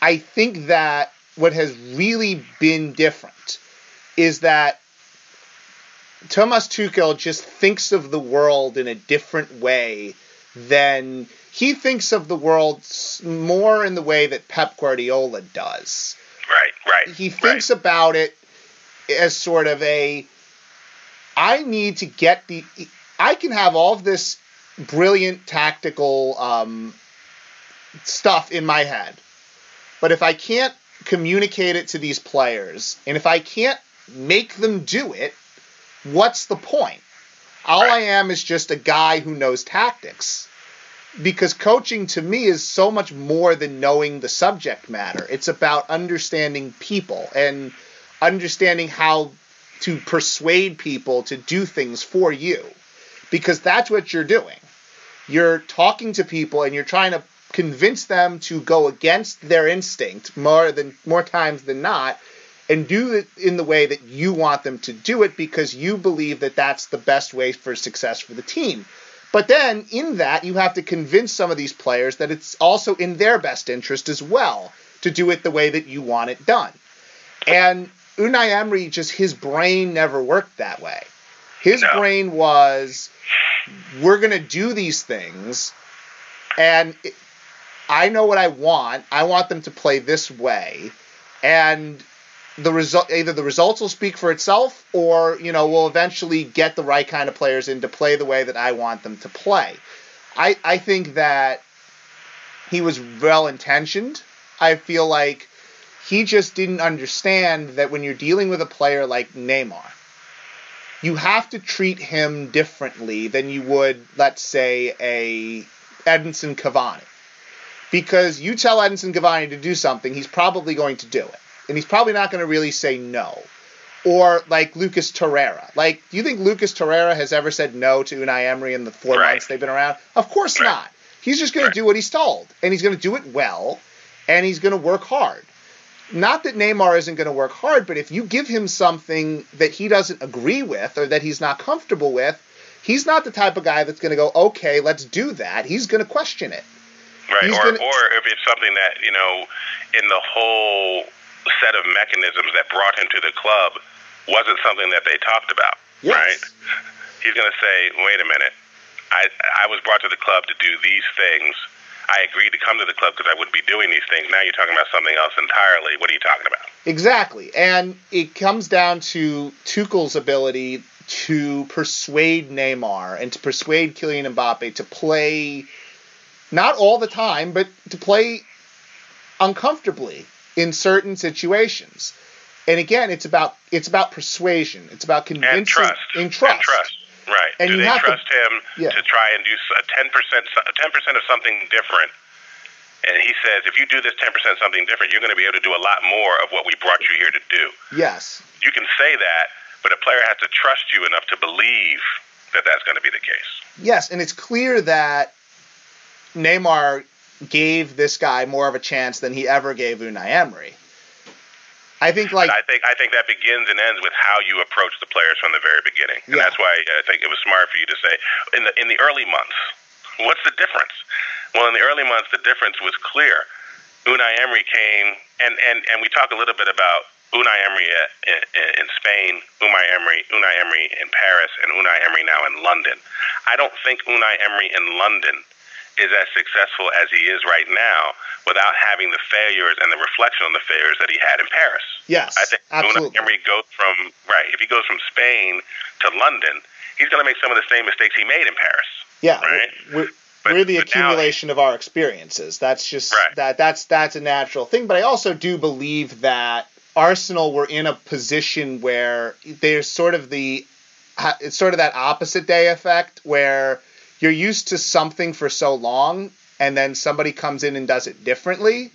I think that what has really been different is that Thomas Tuchel just thinks of the world in a different way than he thinks of the world more in the way that Pep Guardiola does. Right, right. He thinks about it as sort of a I need to get the I can have all of this brilliant tactical um, stuff in my head. But if I can't communicate it to these players, and if I can't make them do it, what's the point? All I am is just a guy who knows tactics. Because coaching to me is so much more than knowing the subject matter. It's about understanding people and understanding how to persuade people to do things for you. Because that's what you're doing. you're talking to people and you're trying to convince them to go against their instinct more than more times than not and do it in the way that you want them to do it because you believe that that's the best way for success for the team. But then in that you have to convince some of these players that it's also in their best interest as well to do it the way that you want it done. And Unai Emery just his brain never worked that way. His no. brain was we're going to do these things and I know what I want. I want them to play this way, and the result either the results will speak for itself, or you know we'll eventually get the right kind of players in to play the way that I want them to play. I I think that he was well intentioned. I feel like he just didn't understand that when you're dealing with a player like Neymar, you have to treat him differently than you would, let's say, a Edinson Cavani because you tell Edinson Cavani to do something, he's probably going to do it, and he's probably not going to really say no. Or like Lucas Torreira. Like, do you think Lucas Torreira has ever said no to Unai Emery in the four right. months they've been around? Of course right. not. He's just going right. to do what he's told, and he's going to do it well, and he's going to work hard. Not that Neymar isn't going to work hard, but if you give him something that he doesn't agree with or that he's not comfortable with, he's not the type of guy that's going to go, okay, let's do that. He's going to question it. Right, or gonna... or if it's something that you know, in the whole set of mechanisms that brought him to the club wasn't something that they talked about. Yes. Right, he's going to say, "Wait a minute, I I was brought to the club to do these things." I agreed to come to the club because I would be doing these things. Now you're talking about something else entirely. What are you talking about? Exactly. And it comes down to Tuchel's ability to persuade Neymar and to persuade Kylian Mbappe to play not all the time, but to play uncomfortably in certain situations. And again, it's about it's about persuasion. It's about convincing and trust. In trust. And trust. Right. And Do they trust to, him yeah. to try and do a ten percent ten percent of something different? And he says, if you do this ten percent something different, you're going to be able to do a lot more of what we brought you here to do. Yes. You can say that, but a player has to trust you enough to believe that that's going to be the case. Yes, and it's clear that Neymar gave this guy more of a chance than he ever gave Unai Emery. I think like I think I think that begins and ends with how you approach the players from the very beginning, and yeah. that's why I think it was smart for you to say in the in the early months. What's the difference? Well, in the early months, the difference was clear. Unai Emery came, and and and we talk a little bit about Unai Emery uh, in, in Spain, Unai Emery, Unai Emery in Paris, and Unai Emery now in London. I don't think Unai Emery in London is as successful as he is right now without having the failures and the reflection on the failures that he had in Paris. Yes, I think absolutely. Emery goes from right if he goes from Spain to London, he's going to make some of the same mistakes he made in Paris. Yeah, right. We're, but, we're the accumulation now, of our experiences. That's just right. that that's that's a natural thing. But I also do believe that Arsenal were in a position where there's sort of the it's sort of that opposite day effect where you're used to something for so long and then somebody comes in and does it differently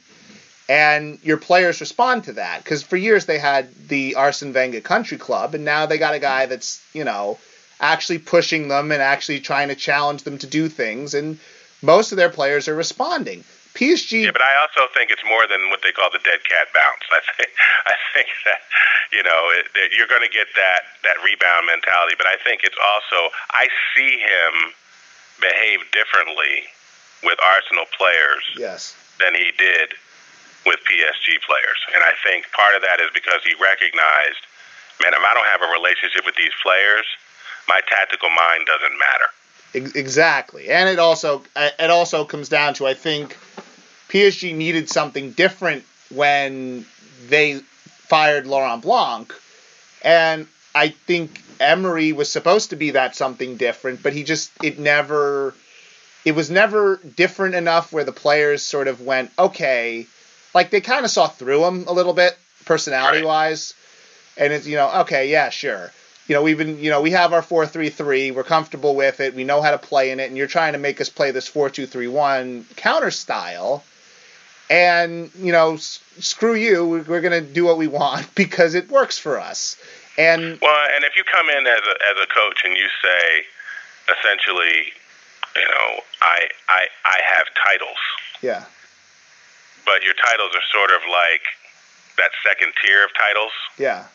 and your players respond to that because for years they had the Arsene Wenger Country Club and now they got a guy that's you know actually pushing them and actually trying to challenge them to do things and most of their players are responding. PSG. Yeah, but I also think it's more than what they call the dead cat bounce. *laughs* I think I think that you know it, that you're going to get that that rebound mentality, but I think it's also I see him behave differently with Arsenal players yes. than he did with PSG players. And I think part of that is because he recognized, man, if I don't have a relationship with these players, my tactical mind doesn't matter. Exactly. And it also uh, it also comes down to I think PSG needed something different when they fired Laurent Blanc. And I think Emery was supposed to be that something different, but he just it never it was never different enough where the players sort of went, okay, like they kind of saw through him a little bit personality wise. And it's you know, okay, yeah, sure. You know, we've been you know, we have our four three three, we're comfortable with it, we know how to play in it, and you're trying to make us play this four two three one counter style. And, you know, s- screw you, we're going to do what we want *laughs* because it works for us. And well, and if you come in as a as a coach and you say, essentially, you know, I I I have titles. Yeah. But your titles are sort of like that second tier of titles. Yeah.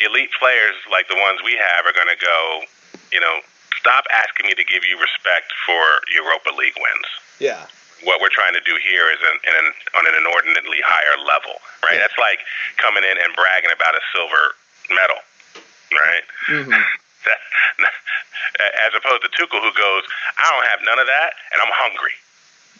Elite players like the ones we have are going to go, you know, stop asking me to give you respect for Europa League wins. Yeah. What we're trying to do here is in an, on an inordinately higher level, right? Yeah. That's like coming in and bragging about a silver medal, right? Mm-hmm. *laughs* that, *laughs* as opposed to Tuchel, who goes, I don't have none of that, and I'm hungry.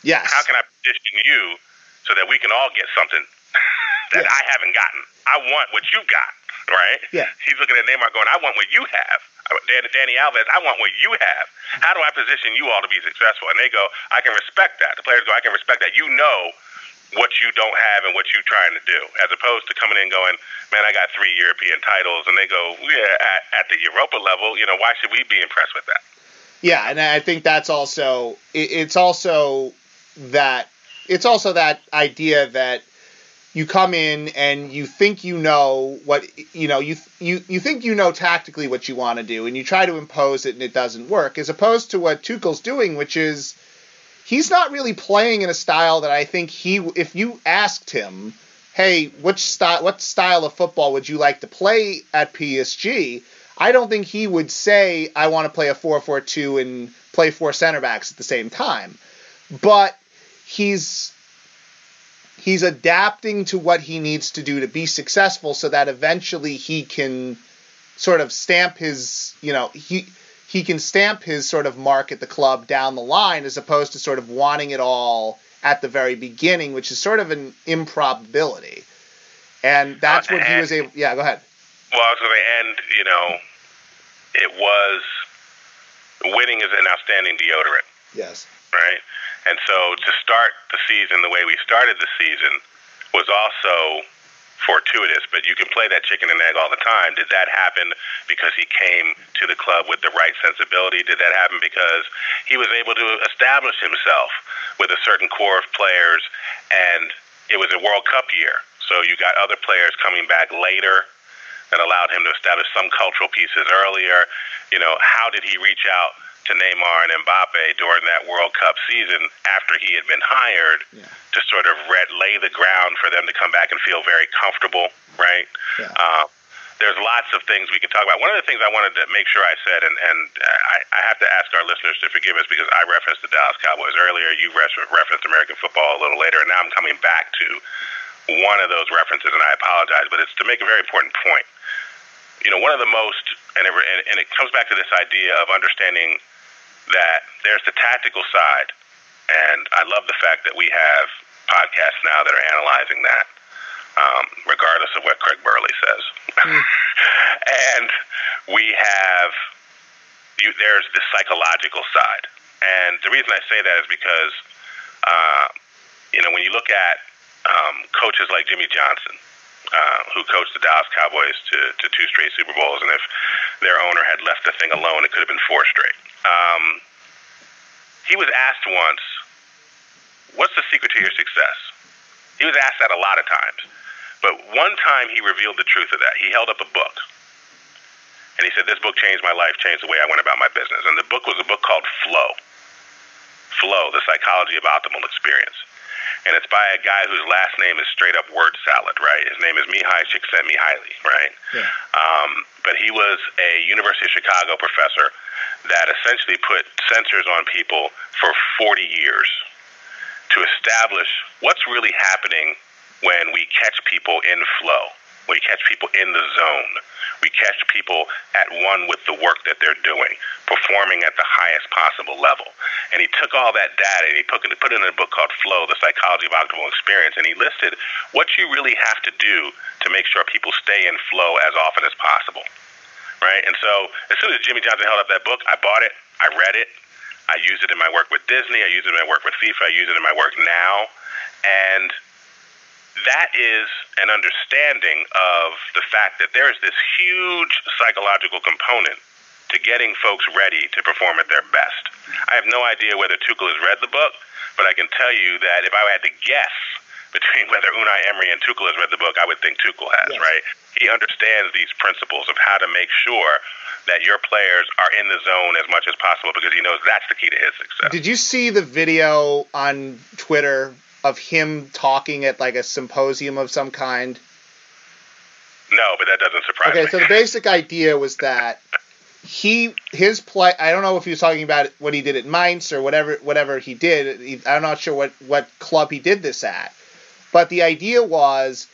Yes. How can I position you so that we can all get something *laughs* that yeah. I haven't gotten? I want what you've got, right? Yeah. He's looking at Neymar going, I want what you have. Danny, Dani Alves, I want what you have. How do I position you all to be successful? And they go, I can respect that. The players go, I can respect that. You know what you don't have and what you're trying to do, as opposed to coming in going, man, I got three European titles, and they go, yeah, at, at the Europa level, you know, why should we be impressed with that? Yeah, and I think that's also it's also that it's also that idea that you come in and you think you know what you know you you you think you know tactically what you want to do and you try to impose it and it doesn't work as opposed to what Tuchel's doing which is he's not really playing in a style that I think he if you asked him hey which style what style of football would you like to play at PSG I don't think he would say I want to play a 4-4-2 and play four center backs at the same time. But he's he's adapting to what he needs to do to be successful so that eventually he can sort of stamp his, you know, he he can stamp his sort of mark at the club down the line as opposed to sort of wanting it all at the very beginning, which is sort of an improbability. And that's uh, what he was able. Yeah, go ahead. Well, I was going to end. You know, it was winning is an outstanding deodorant. Yes. Right. And so to start the season the way we started the season was also fortuitous, but you can play that chicken and egg all the time. Did that happen because he came to the club with the right sensibility? Did that happen because he was able to establish himself with a certain core of players and it was a World Cup year? So you got other players coming back later that allowed him to establish some cultural pieces earlier. You know, how did he reach out to Neymar and Mbappe during that World Cup season after he had been hired yeah. to sort of red, lay the ground for them to come back and feel very comfortable, right? Yeah. Uh, there's lots of things we can talk about. One of the things I wanted to make sure I said, and, and I, I have to ask our listeners to forgive us because I referenced the Dallas Cowboys earlier. You referenced American football a little later, and now I'm coming back to one of those references, and I apologize, but it's to make a very important point. You know, one of the most, and it, and it comes back to this idea of understanding that there's the tactical side, and I love the fact that we have podcasts now that are analyzing that, um, regardless of what Craig Burley says. Mm. *laughs* and we have you, there's the psychological side, and the reason I say that is because uh, you know when you look at um, coaches like Jimmy Johnson. Uh, who coached the Dallas Cowboys to, to two straight Super Bowls, and if their owner had left the thing alone, it could have been four straight. Um, he was asked once, What's the secret to your success? He was asked that a lot of times. But one time he revealed the truth of that. He held up a book. And he said, This book changed my life, changed the way I went about my business. And the book was a book called Flow. Flow, the psychology of optimal experience. And it's by a guy whose last name is straight up word salad, right? His name is Mihai Csikszentmihalyi, right? Yeah. Um, but he was a University of Chicago professor that essentially put sensors on people for 40 years to establish what's really happening when we catch people in flow, we catch people in the zone, we catch people at one with the work that they're doing, performing at the highest possible level. And he took all that data and he put it, put it in a book called Flow, The Psychology of Optimal Experience, and he listed what you really have to do to make sure people stay in flow as often as possible right? And so as soon as Jimmy Johnson held up that book, I bought it, I read it, I use it in my work with Disney, I use it in my work with FIFA, I use it in my work now, and that is an understanding of the fact that there is this huge psychological component to getting folks ready to perform at their best. I have no idea whether Tuchel has read the book, but I can tell you that if I had to guess between *laughs* whether Unai Emery and Tuchel has read the book, I would think Tuchel has, yes. right? He understands these principles of how to make sure that your players are in the zone as much as possible because he knows that's the key to his success. Did you see the video on Twitter of him talking at like a symposium of some kind? No, but that doesn't surprise okay, me. Okay, so the basic idea was that he his play. I don't know if he was talking about what he did at Mainz or whatever whatever he did. I'm not sure what what club he did this at, but the idea was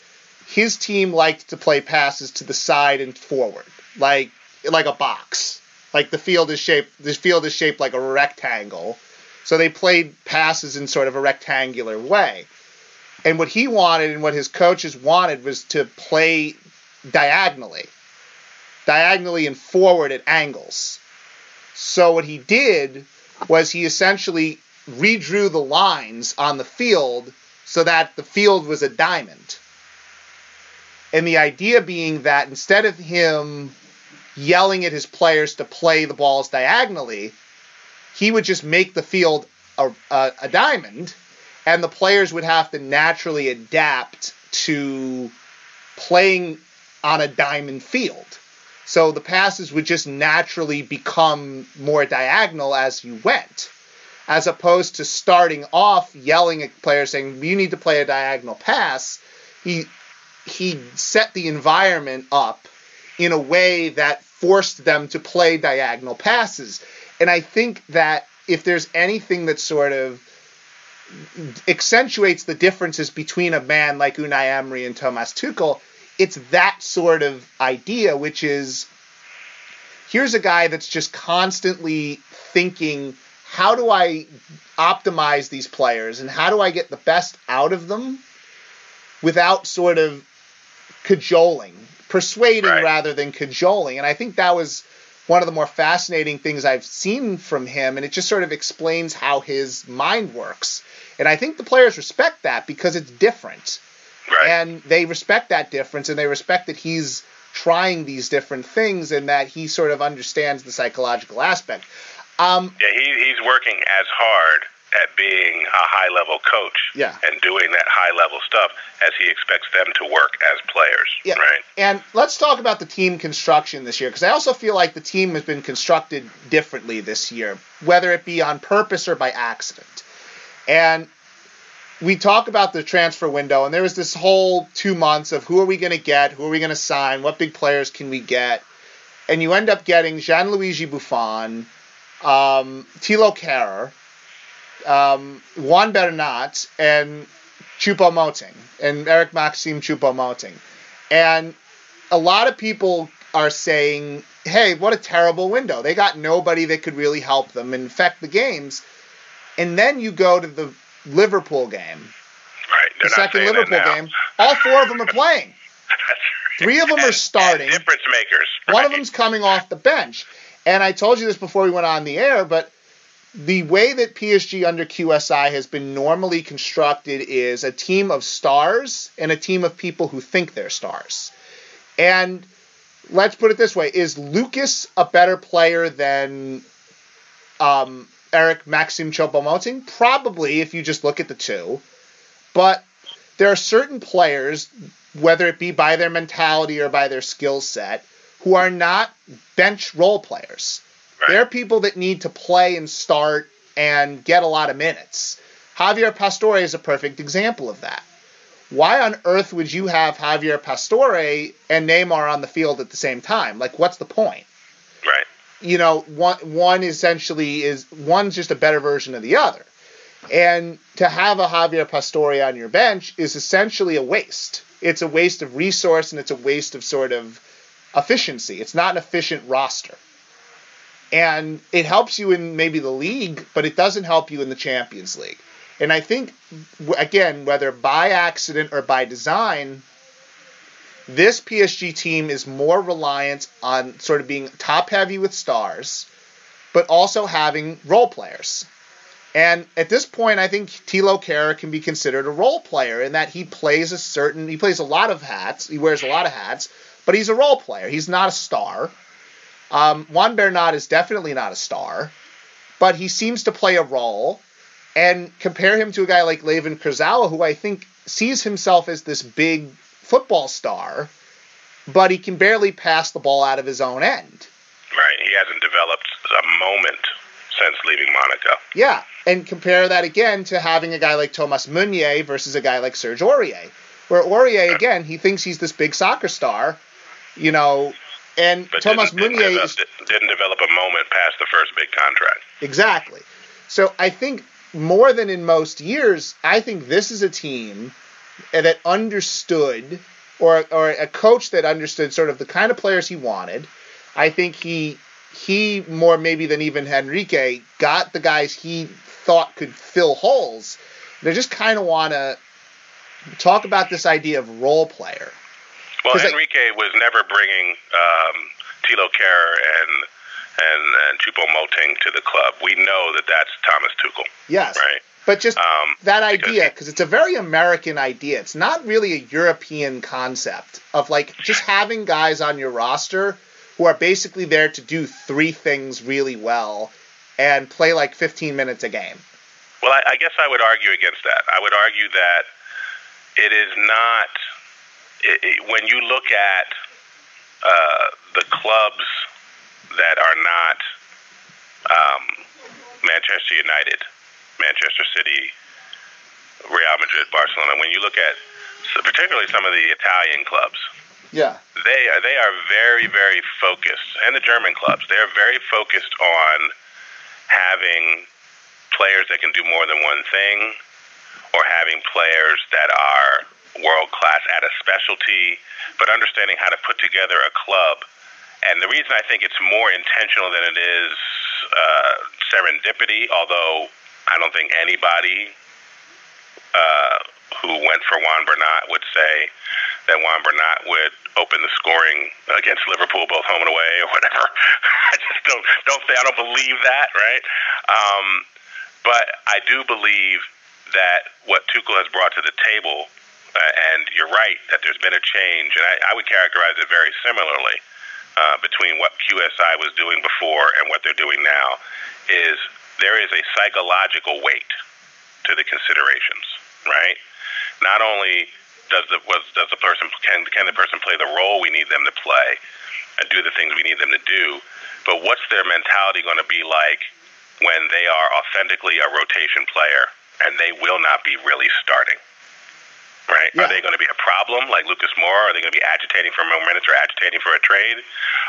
his team liked to play passes to the side and forward, like like a box. Like the field is shaped. This field is shaped like a rectangle, so they played passes in sort of a rectangular way. And what he wanted and what his coaches wanted was to play diagonally diagonally and forward at angles. So what he did was he essentially redrew the lines on the field so that the field was a diamond. And the idea being that instead of him yelling at his players to play the balls diagonally, he would just make the field a, a, a diamond, and the players would have to naturally adapt to playing on a diamond field. So the passes would just naturally become more diagonal as you went, as opposed to starting off yelling at players saying you need to play a diagonal pass. He he set the environment up in a way that forced them to play diagonal passes. And I think that if there's anything that sort of accentuates the differences between a man like Unai Emery and Thomas Tuchel, it's that sort of idea, which is here's a guy that's just constantly thinking, how do I optimize these players and how do I get the best out of them without sort of cajoling, persuading right. rather than cajoling. And I think that was one of the more fascinating things I've seen from him, and it just sort of explains how his mind works. And I think the players respect that because it's different. Right. And they respect that difference and they respect that he's trying these different things and that he sort of understands the psychological aspect. Um, yeah, he, he's working as hard at being a high level coach yeah. and doing that high level stuff as he expects them to work as players. Yeah. Right. And let's talk about the team construction this year because I also feel like the team has been constructed differently this year, whether it be on purpose or by accident. And we talk about the transfer window, and there was this whole two months of who are we going to get, who are we going to sign, what big players can we get, and you end up getting Gianluigi Buffon, um, Thilo Kehrer, um, Juan Bernat, and Choupo-Moting, and Eric Maxim Choupo-Moting, and a lot of people are saying, "Hey, what a terrible window! They got nobody that could really help them and affect the games." And then you go to the Liverpool game. Right. the second Liverpool game. All four of them are playing. *laughs* Three of them and, are starting. difference makers. One of them's coming off the bench. And I told you this before we went on the air, but the way that PSG under QSI has been normally constructed is a team of stars and a team of people who think they're stars. And let's put it this way: Is Lucas a better player than um, Eric Maxim Choupo-Moting? Probably, if you just look at the two. But there are certain players, whether it be by their mentality or by their skill set, who are not bench role players. Right. They're people that need to play and start and get a lot of minutes. Javier Pastore is a perfect example of that. Why on earth would you have Javier Pastore and Neymar on the field at the same time? Like, what's the point? Right. you know, one one essentially is one's just a better version of the other. And to have a Javier Pastore on your bench is essentially a waste. It's a waste of resource and it's a waste of sort of efficiency. It's not an efficient roster. And it helps you in maybe the league, but it doesn't help you in the Champions League. And I think, again, whether by accident or by design, this PSG team is more reliant on sort of being top heavy with stars, but also having role players. And at this point, I think Thilo Kehrer can be considered a role player in that he plays a certain, he plays a lot of hats, he wears a lot of hats, but he's a role player. He's not a star. Um, Juan Bernat is definitely not a star, but he seems to play a role. And compare him to a guy like Layvin Kurzawa, who I think sees himself as this big football star, but he can barely pass the ball out of his own end. Right. He hasn't developed a moment since leaving Monaco. Yeah, and compare that again to having a guy like Thomas Meunier versus a guy like Serge Aurier, where Aurier again he thinks he's this big soccer star, you know, and but Thomas didn't, Meunier didn't, is develop, didn't develop a moment past the first big contract. exactly. So I think more than in most years, I think this is a team that understood, or or a coach that understood sort of the kind of players he wanted. I think he he more maybe than even Henrique got the guys he thought could fill holes. They just kind of want to talk about this idea of role player. Well, I- Henrique was never bringing um, Thilo Kehrer and and and Choupo-Moting to the club. We know that that's Thomas Tuchel, Yes, right? but just Um, that idea because it's a very American idea. It's not really a European concept of like just having guys on your roster who are basically there to do three things really well and play like 15 minutes a game. Well, I, I guess I would argue against that. I would argue that it is not it, it, when you look at uh, the clubs that are not um, Manchester United, Manchester City, Real Madrid, Barcelona. When you look at so particularly some of the Italian clubs, Yeah. they are they are very very focused, and the German clubs they are very focused on having players that can do more than one thing, or having players that are world class at a specialty, but understanding how to put together a club. And the reason I think it's more intentional than it is uh, serendipity, although I don't think anybody uh, who went for Juan Bernat would say that Juan Bernat would open the scoring against Liverpool, both home and away, or whatever. *laughs* I just don't don't think I don't believe that, right? Um, but I do believe that what Tuchel has brought to the table, and you're right that there's been a change, and I, I would characterize it very similarly uh, between what QSI was doing before and what they're doing now, is there is a psychological weight to the considerations, right? Not only does the was, does the person can can the person play the role we need them to play and do the things we need them to do, but what's their mentality going to be like when they are authentically a rotation player and they will not be really starting? Right? Yeah. Are they going to be a problem like Lucas Moura? Are they going to be agitating for more minutes or agitating for a trade?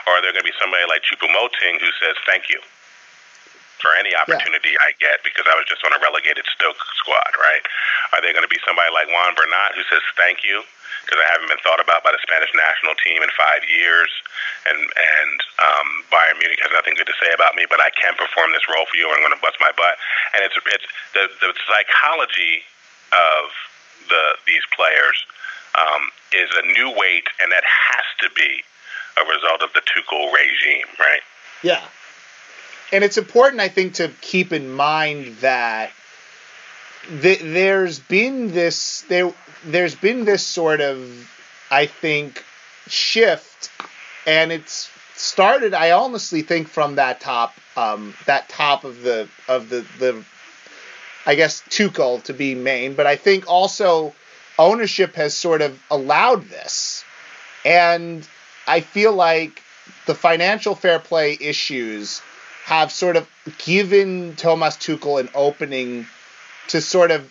Or are there going to be somebody like Choupo-Moting who says thank you for any opportunity I get because I was just on a relegated Stoke squad, right? Are they going to be somebody like Juan Bernat who says thank you because I haven't been thought about by the Spanish national team in five years, and and um, Bayern Munich has nothing good to say about me, but I can perform this role for you, and I'm going to bust my butt. And it's it's the the psychology of the these players um, is a new weight, and that has to be a result of the Tuchel regime, right? Yeah. And it's important, I think, to keep in mind that th- there's been this there there's been this sort of I think shift, and it's started. I honestly think from that top um, that top of the of the the I guess Tuchel to be main, but I think also ownership has sort of allowed this, and I feel like the financial fair play issues have sort of given Thomas Tuchel an opening to sort of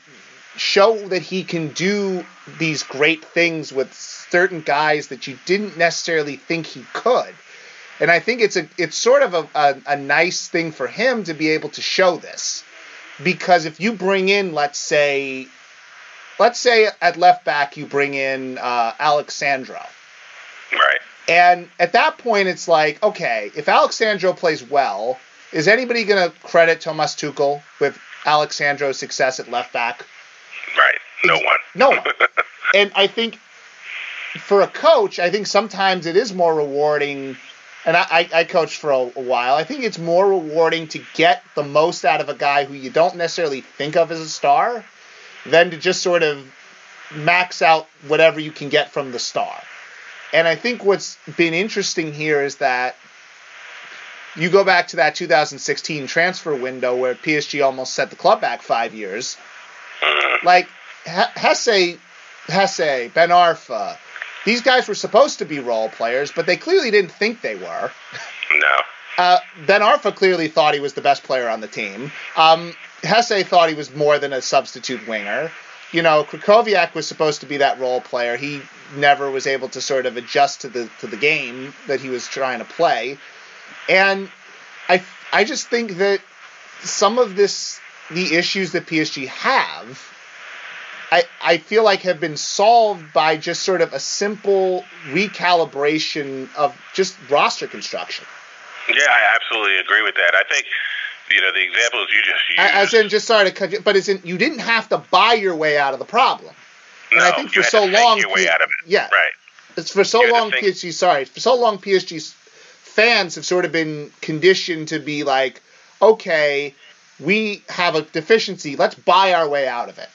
show that he can do these great things with certain guys that you didn't necessarily think he could. And I think it's a it's sort of a, a, a nice thing for him to be able to show this. Because if you bring in, let's say, let's say at left back you bring in uh, Alex Sandro, Right. and at that point, it's like, okay, if Alex Sandro plays well, is anybody going to credit Thomas Tuchel with Alex Sandro's success at left back? Right. No one. No one. *laughs* And I think for a coach, I think sometimes it is more rewarding. And I, I, I coached for a, a while. I think it's more rewarding to get the most out of a guy who you don't necessarily think of as a star than to just sort of max out whatever you can get from the star. And I think what's been interesting here is that you go back to that 2016 transfer window where PSG almost set the club back five years. Mhm. Like H- Jesé, Jesé, Ben Arfa, these guys were supposed to be role players, but they clearly didn't think they were. No. Uh, ben Arfa clearly thought he was the best player on the team. Um, Jesé thought he was more than a substitute winger. You know, Krychowiak was supposed to be that role player. He never was able to sort of adjust to the to the game that he was trying to play. And I I just think that some of this the issues that PSG have I, I feel like have been solved by just sort of a simple recalibration of just roster construction. Yeah, I absolutely agree with that. I think you know the examples you just used. As in, just sorry to cut you, but as in, you didn't have to buy your way out of the problem. And no, I think for so long, your way out of it. Yeah, right. It's for so long PSG. Sorry, for so long PSG fans have sort of been conditioned to be like, okay, we have a deficiency, let's buy our way out of it.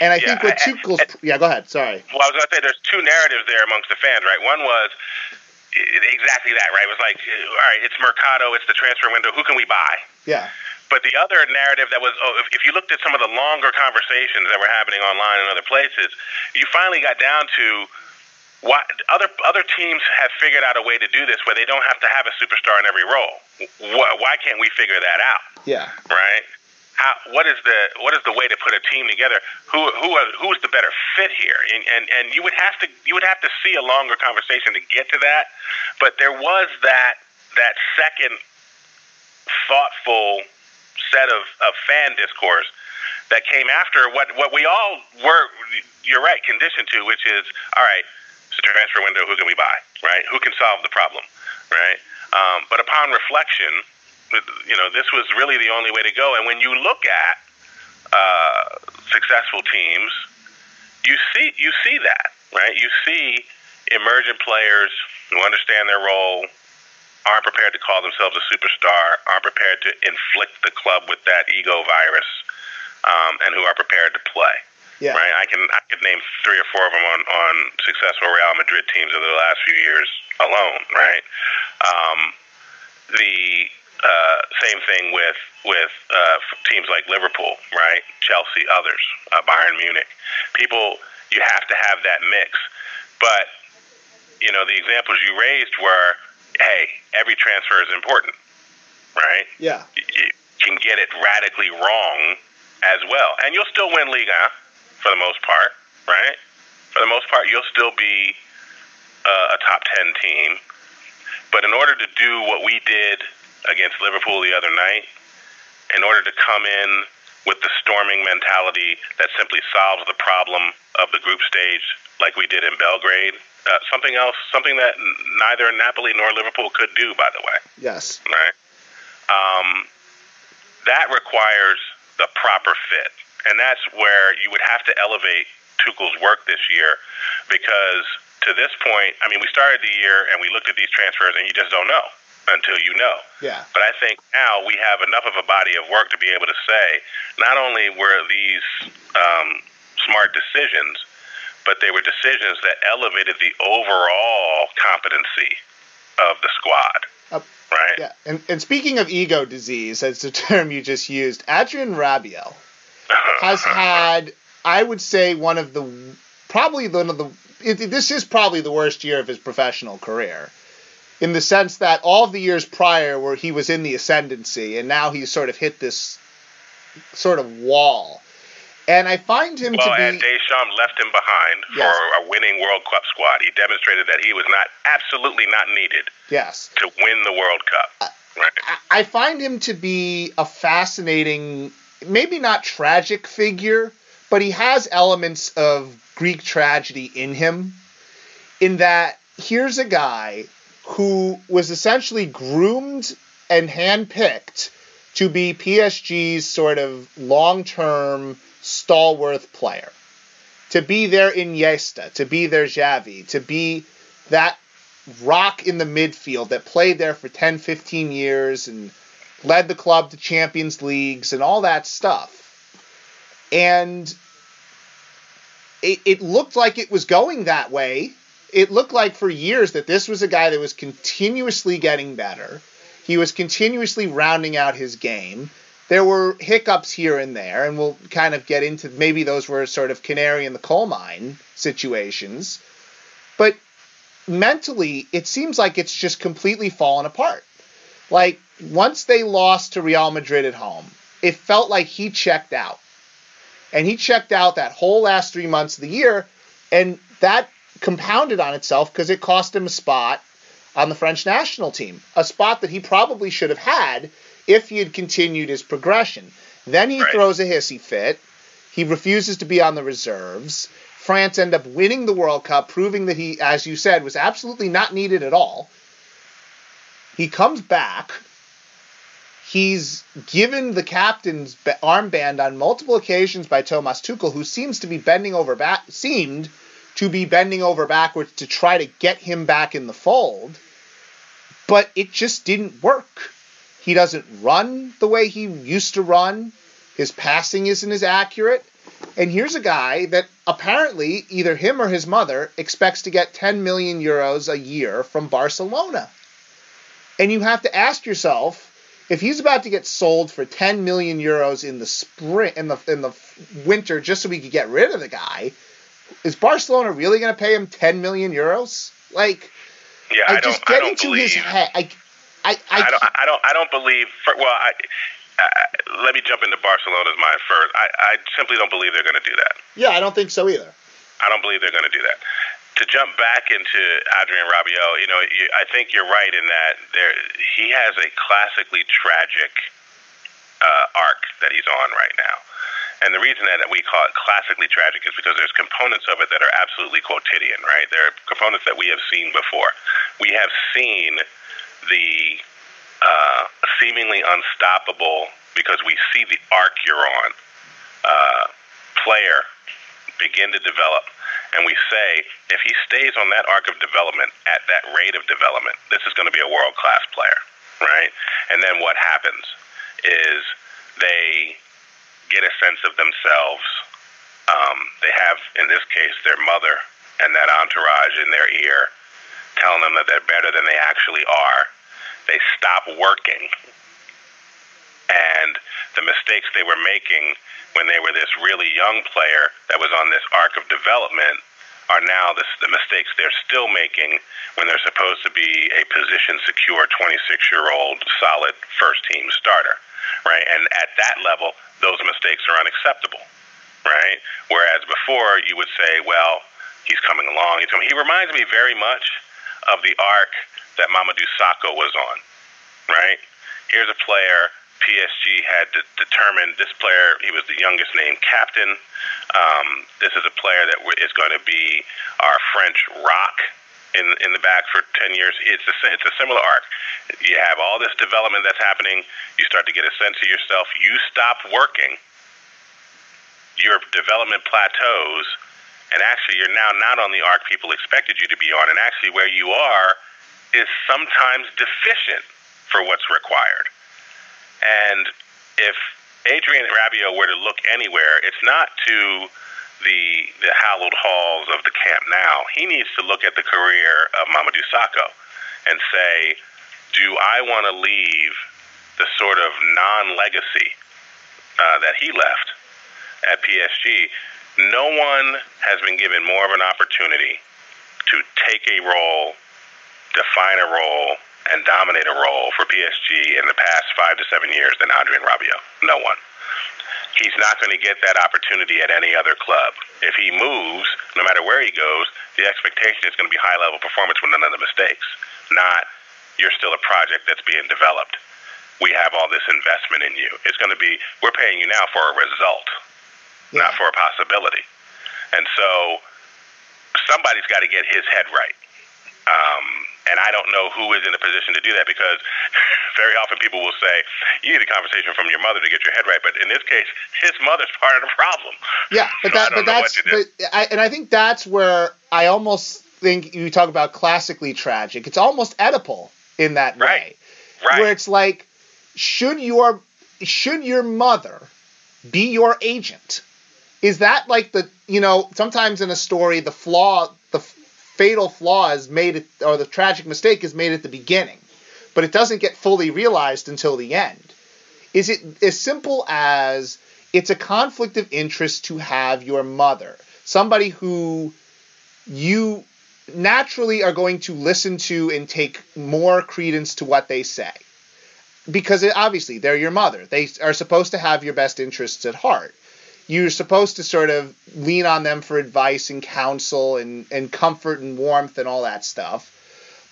And I yeah, think what Tuchel's, yeah, go ahead. Sorry. Well, I was going to say there's two narratives there amongst the fans, right? One was exactly that, right? It was like, uh, all right, it's mercato, it's the transfer window. Who can we buy? Yeah. But the other narrative that was, oh, if, if you looked at some of the longer conversations that were happening online and other places, you finally got down to why other other teams have figured out a way to do this where they don't have to have a superstar in every role. Why, why can't we figure that out? Yeah. Right how, what is the what is the way to put a team together? Who who are, who is the better fit here? And, and and you would have to you would have to see a longer conversation to get to that. But there was that that second thoughtful set of, of fan discourse that came after what what we all were. You're right, conditioned to, which is all right. It's a transfer window. Who can we buy? Right? Who can solve the problem? Right? Um, but upon reflection you know, this was really the only way to go. And when you look at uh, successful teams, you see you see that, right? You see emergent players who understand their role, aren't prepared to call themselves a superstar, aren't prepared to inflict the club with that ego virus, um, and who are prepared to play. Yeah. Right. I can I could name three or four of them on on successful Real Madrid teams over the last few years alone. Right. Um, the uh, same thing with with uh, teams like Liverpool, right? Chelsea, others, uh, Bayern Munich. People, you have to have that mix. But you know, the examples you raised were, hey, every transfer is important, right? Yeah. You, you can get it radically wrong as well, and you'll still win Liga for the most part, right? For the most part, you'll still be uh, a top ten team. But in order to do what we did against Liverpool the other night in order to come in with the storming mentality that simply solves the problem of the group stage like we did in Belgrade. Uh, something else, something that neither Napoli nor Liverpool could do, by the way. Yes. Right. Um, that requires the proper fit, and that's where you would have to elevate Tuchel's work this year, because to this point, I mean, we started the year and we looked at these transfers, and you just don't know until you know. Yeah. But I think now we have enough of a body of work to be able to say not only were these um, smart decisions, but they were decisions that elevated the overall competency of the squad. Uh, right. Yeah. And, and speaking of ego disease, as the *laughs* term you just used, Adrien Rabiot *laughs* has had, I would say, one of the probably one of the. It, this is probably the worst year of his professional career in the sense that all the years prior where he was in the ascendancy and now he's sort of hit this sort of wall. And I find him well, to be. Well, and Deschamps left him behind yes. for a winning World Cup squad. He demonstrated that he was not absolutely not needed. Yes. To win the World Cup. Right. I find him to be a fascinating, maybe not tragic figure, but he has elements of Greek tragedy in him. In that here's a guy who was essentially groomed and handpicked to be PSG's sort of long-term stalwart player, to be their Iniesta, to be their Xavi, to be that rock in the midfield that played there for 10, 15 years and led the club to Champions Leagues and all that stuff. And it, it looked like it was going that way it looked like for years that this was a guy that was continuously getting better. He was continuously rounding out his game. There were hiccups here and there, and we'll kind of get into maybe those were sort of canary in the coal mine situations. But mentally, it seems like it's just completely fallen apart. Like once they lost to Real Madrid at home, it felt like he checked out. And he checked out that whole last three months of the year, and that compounded on itself because it cost him a spot on the French national team, a spot that he probably should have had if he had continued his progression. Then he Right. throws a hissy fit. He refuses to be on the reserves. France end up winning the World Cup, proving that he, as you said, was absolutely not needed at all. He comes back. He's given the captain's armband on multiple occasions by Thomas Tuchel, who seems to be bending over back, seemed to be bending over backwards to try to get him back in the fold. But it just didn't work. He doesn't run the way he used to run. His passing isn't as accurate. And here's a guy that apparently either him or his mother expects to get 10 million euros a year from Barcelona. And you have to ask yourself if he's about to get sold for 10 million euros in the spring in the in the winter just so we could get rid of the guy, is Barcelona really going to pay him 10 million euros? Like Yeah, I, I, don't. just I get don't into believe. his head. I I I, I don't. I don't. I don't believe. For, well, I, I, let me jump into Barcelona's mind first. I, I simply don't believe they're going to do that. yeah, I don't think so either. I don't believe they're going to do that. To jump back into Adrien Rabiot, you know, you, I think you're right in that there he has a classically tragic uh, arc that he's on right now. And the reason that we call it classically tragic is because there's components of it that are absolutely quotidian, right? There are components that we have seen before. We have seen the uh, seemingly unstoppable, because we see the arc you're on, uh, player begin to develop. And we say, if he stays on that arc of development at that rate of development, this is going to be a world class player, right? And then what happens is they get a sense of themselves. Um, they have, in this case, their mother and that entourage in their ear telling them that they're better than they actually are. They stop working. And the mistakes they were making when they were this really young player that was on this arc of development are now this, the mistakes they're still making when they're supposed to be a position secure 26 year old solid first team starter, right? And at that level, those mistakes are unacceptable, right? Whereas before, you would say, well, he's coming along. He's coming. He reminds me very much of the arc that Mamadou Sakho was on, right? Here's a player PSG had de- determined this player, he was the youngest named captain. Um, this is a player that is going to be our French rock in in the back for 10 years. It's a, it's a similar arc. You have all this development that's happening. You start to get a sense of yourself. You stop working. Your development plateaus, and actually you're now not on the arc people expected you to be on. And actually, where you are is sometimes deficient for what's required. And if Adrien Rabiot were to look anywhere, it's not to the the hallowed halls of the Camp Nou. He needs to look at the career of Mamadou Sakho and say, do I want to leave the sort of non-legacy uh, that he left at PSG? No one has been given more of an opportunity to take a role, define a role, and dominate a role for PSG in the past five to seven years than Adrien Rabiot. No one. He's not going to get that opportunity at any other club. If he moves, no matter where he goes, the expectation is going to be high level performance with none of the mistakes, not you're still a project that's being developed. We have all this investment in you. It's going to be, we're paying you now for a result, Yeah. not for a possibility. And so somebody's got to get his head right. Um, and I don't know who is in a position to do that because *laughs* very often people will say, you need a conversation from your mother to get your head right. But in this case, his mother's part of the problem. *laughs* Yeah, but So that, but that's, but I, and I think that's where I almost think you talk about classically tragic. It's almost Oedipal in that way, Right. Right. where it's like, should your should your mother be your agent? Is that like the you know sometimes in a story the flaw the fatal flaw is made at, or the tragic mistake is made at the beginning, but it doesn't get fully realized until the end. Is it as simple as it's a conflict of interest to have your mother, somebody who you naturally are going to listen to and take more credence to what they say. because it, obviously they're your mother. They are supposed to have your best interests at heart. You're supposed to sort of lean on them for advice and counsel and, and comfort and warmth and all that stuff.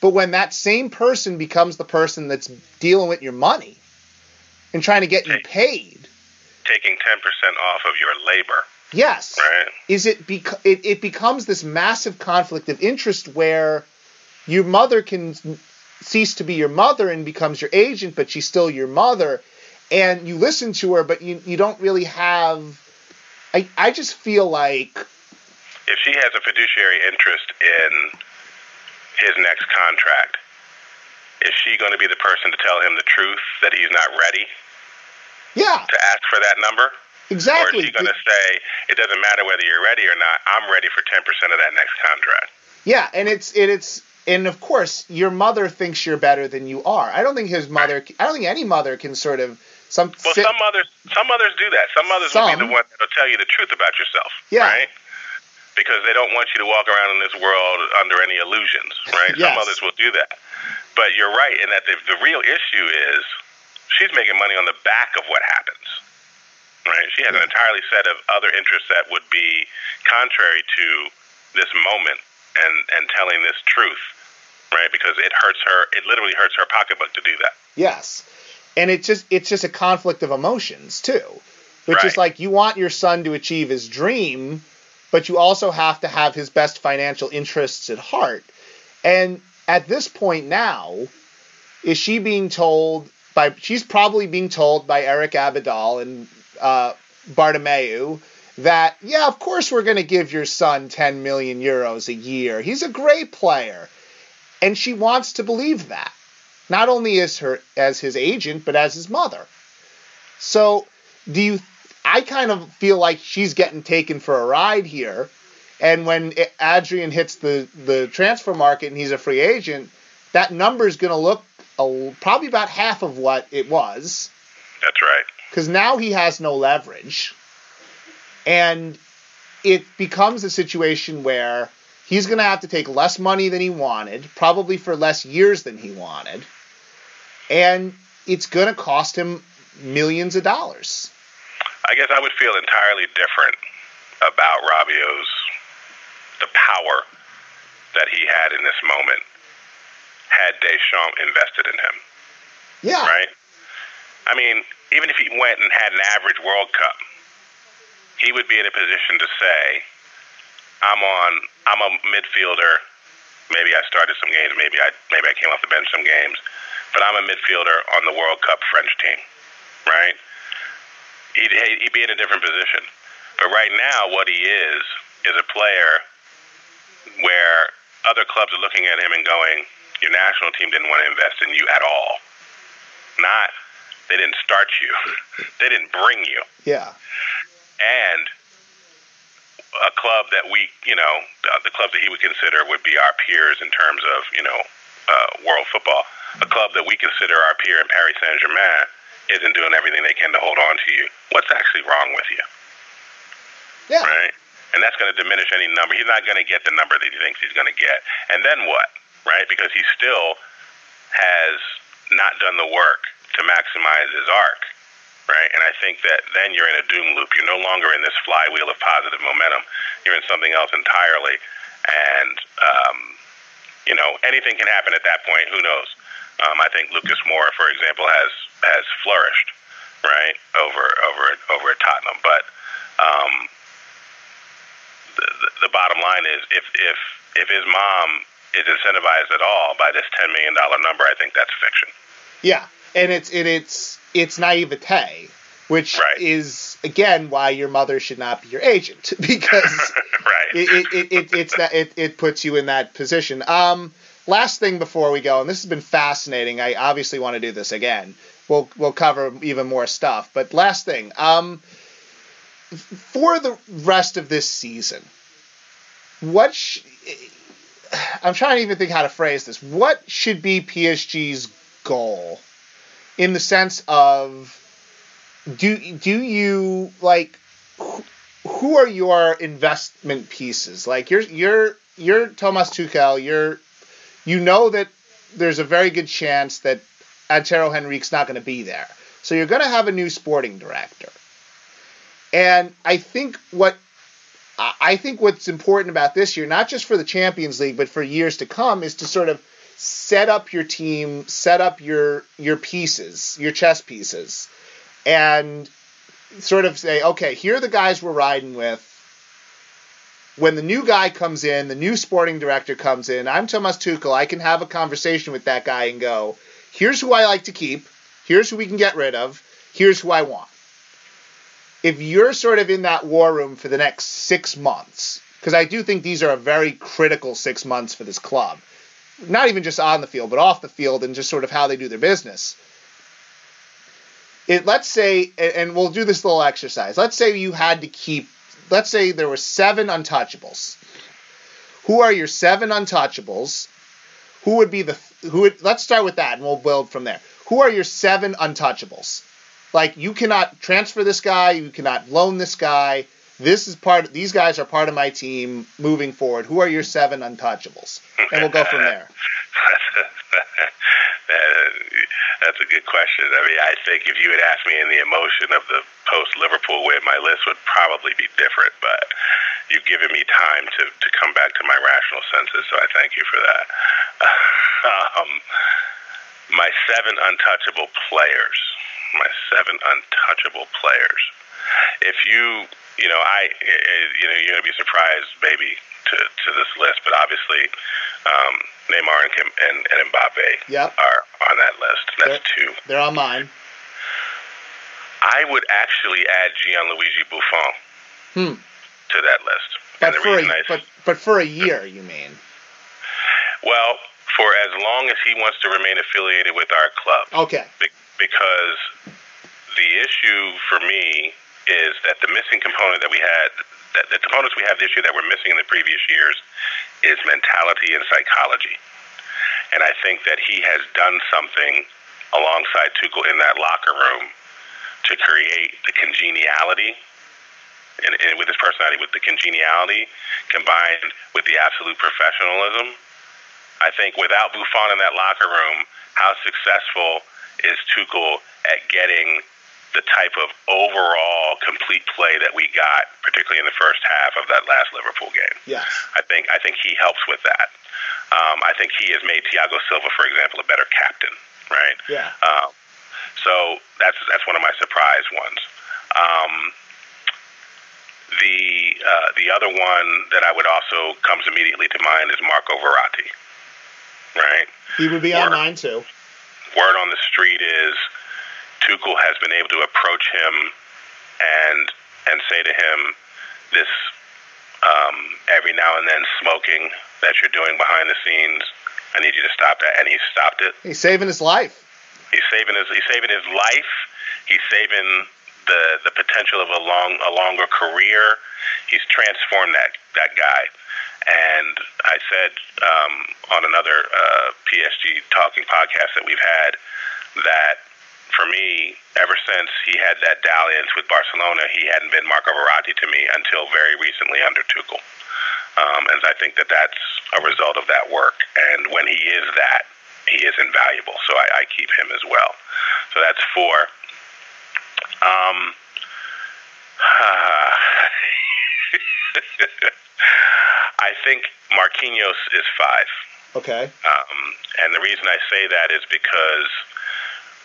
But when that same person becomes the person that's dealing with your money and trying to get you paid, taking 10% off of your labor. Yes. Right. Is it, bec- it it becomes this massive conflict of interest where your mother can cease to be your mother and becomes your agent, but she's still your mother, and you listen to her, but you you don't really have. I I just feel like if she has a fiduciary interest in his next contract, is she going to be the person to tell him the truth that he's not ready? Yeah. To ask for that number. Exactly. Or is he going to say it doesn't matter whether you're ready or not? I'm ready for 10% of that next contract. Yeah, and it's it, it's and of course your mother thinks you're better than you are. I don't think his mother. I don't think any mother can sort of some. Well, sit, some mothers some mothers do that. Some mothers Some. will be the one that'll tell you the truth about yourself. Yeah. Right. Because they don't want you to walk around in this world under any illusions, right? Yes. Some mothers will do that. But you're right in that the, the real issue is she's making money on the back of what happens. Right? She has an entirely set of other interests that would be contrary to this moment and, and telling this truth. Right? Because it hurts her it literally hurts her pocketbook to do that. Yes, and it just it's just a conflict of emotions too, which is like you want your son to achieve his dream, but you also have to have his best financial interests at heart. And at this point now, is she being told by? She's probably being told by Eric Abidal and uh, Bartomeu that yeah, of course we're going to give your son 10 million euros a year. He's a great player, and she wants to believe that not only as her as his agent but as his mother. So, do you I kind of feel like she's getting taken for a ride here. And when Adrien hits the the transfer market and he's a free agent, that number is going to look a, probably about half of what it was That's right. because now he has no leverage. And it becomes a situation where he's going to have to take less money than he wanted, probably for less years than he wanted. And it's going to cost him millions of dollars. I guess I would feel entirely different about Rabiot's the power that he had in this moment had Deschamps invested in him, Yeah. right? I mean, even if he went and had an average World Cup, he would be in a position to say, "I'm on. I'm a midfielder. Maybe I started some games. Maybe I maybe I came off the bench some games, but I'm a midfielder on the World Cup French team, right?" He'd, he'd be in a different position. But right now, what he is is a player where other clubs are looking at him and going, "Your national team didn't want to invest in you at all. Not they didn't start you, *laughs* they didn't bring you." Yeah. and a club that we, you know, the, the clubs that he would consider would be our peers in terms of, you know, uh, world football. A club that we consider our peer in Paris Saint Germain isn't doing everything they can to hold on to you. What's actually wrong with you, Yeah. right? And that's going to diminish any number. He's not going to get the number that he thinks he's going to get. And then what, right? Because he still has not done the work to maximize his arc right? And I think that then you're in a doom loop. You're no longer in this flywheel of positive momentum. You're in something else entirely. And, um, you know, anything can happen at that point. Who knows? Um, I think Lucas Moura, for example, has has flourished, right, over over over at Tottenham. But um, the, the, bottom line is, if if if his mom is incentivized at all by this ten million dollar number, I think that's fiction. Yeah. And it's and it's it's naivete, which Right. is again why your mother should not be your agent *laughs* because *laughs* right. it, it, it, it it's that it, it puts you in that position. Um, last thing before we go, and this has been fascinating. I obviously want to do this again. We'll we'll cover even more stuff. But last thing, um, for the rest of this season, what sh- I'm trying to even think how to phrase this. What should be PSG's goal in the sense of do do you like who, are your investment pieces? Like you're you're you're Thomas Tuchel. You're you know that there's a very good chance that Antero Henrique's not going to be there. So you're going to have a new sporting director. And I think what I think what's important about this year, not just for the Champions League, but for years to come, is to sort of set up your team, set up your your pieces, your chess pieces, and sort of say, okay, here are the guys we're riding with. When the new guy comes in, the new sporting director comes in, I'm Thomas Tuchel. I can have a conversation with that guy and go, here's who I like to keep, here's who we can get rid of, here's who I want. If you're sort of in that war room for the next six months, because I do think these are a very critical six months for this club, not even just on the field, but off the field and just sort of how they do their business. It, let's say, and we'll do this little exercise. Let's say you had to keep, let's say there were seven untouchables. Who are your seven untouchables? Who would be the, who would, let's start with that and we'll build from there. Who are your seven untouchables? Like, you cannot transfer this guy, you cannot loan this guy. This is part, Of, these guys are part of my team moving forward. Who are your seven untouchables? And we'll go from there. *laughs* That's a good question. I mean, I think if you had asked me in the emotion of the post Liverpool win, my list would probably be different. But you've given me time to, to come back to my rational senses, so I thank you for that. *laughs* um, my seven untouchable players. My seven untouchable players. If you, you know, I, you know, you're gonna be surprised, maybe, to to this list, but obviously, um, Neymar and, Kim, and, and Mbappe yep. are on that list. That's they're, two. They're on mine. I would actually add Gianluigi Buffon hmm. to that list. But for, a, I, but, but for a year, you mean? Well, for as long as he wants to remain affiliated with our club. Okay. Be- because the issue for me is that the missing component that we had, that the components we have this year that were missing in the previous years, is mentality and psychology. And I think that he has done something alongside Tuchel in that locker room to create the congeniality and, and with his personality, with the congeniality combined with the absolute professionalism. I think without Buffon in that locker room, how successful is Tuchel at getting the type of overall complete play that we got, particularly in the first half of that last Liverpool game. Yes. I think I think he helps with that. Um, I think he has made Thiago Silva, for example, a better captain. Right. Yeah. Um, so that's that's one of my surprise ones. Um, the uh, the other one that I would also comes immediately to mind is Marco Verratti. Right. He would be on mine too. Word on the street is Tuchel has been able to approach him and and say to him, this um, every now and then smoking that you're doing behind the scenes, I need you to stop that, and he stopped it. He's saving his life. He's saving his he's saving his life. He's saving the the potential of a long a longer career. He's transformed that that guy. And I said um, on another uh, PSG talking podcast that we've had that for me, ever since he had that dalliance with Barcelona, he hadn't been Marco Verratti to me until very recently under Tuchel. Um, and I think that that's a result of that work. And when he is that, he is invaluable. So I, I keep him as well. So that's four. Um, uh, *laughs* I think Marquinhos is five. Okay. Um, and the reason I say that is because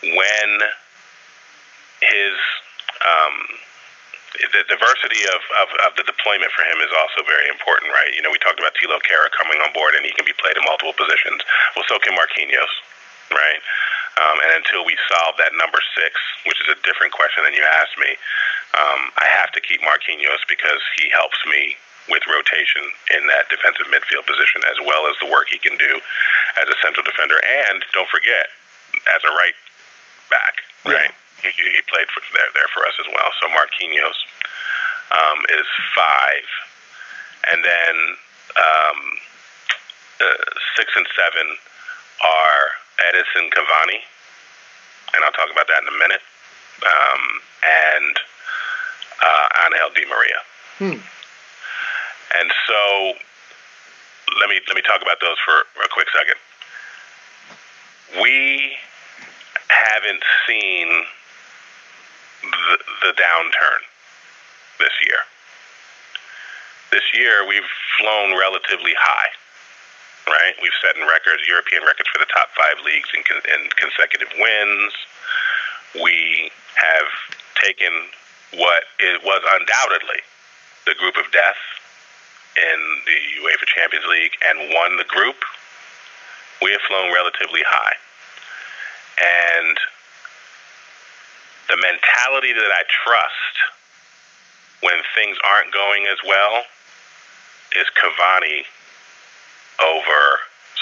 when his um, the diversity of, of, of the deployment for him is also very important, right? You know, we talked about Thilo Kehrer coming on board, and he can be played in multiple positions. Well, so can Marquinhos, right? Um, and until we solve that number six, which is a different question than you asked me, um, I have to keep Marquinhos because he helps me with rotation in that defensive midfield position, as well as the work he can do as a central defender. And don't forget, as a right back, right? Yeah. He, he played for, there, there for us as well. So Marquinhos um, is five. And then um, uh, six and seven are Edinson Cavani, and I'll talk about that in a minute, um, and uh, Angel Di Maria. Hmm. And so let me let me talk about those for a quick second. We haven't seen the, the downturn this year. This year, we've flown relatively high, right? We've set in records, European records for the top five leagues in, in consecutive wins. We have taken what it was undoubtedly the group of death in the UEFA Champions League and won the group. We have flown relatively high. And the mentality that I trust when things aren't going as well is Cavani over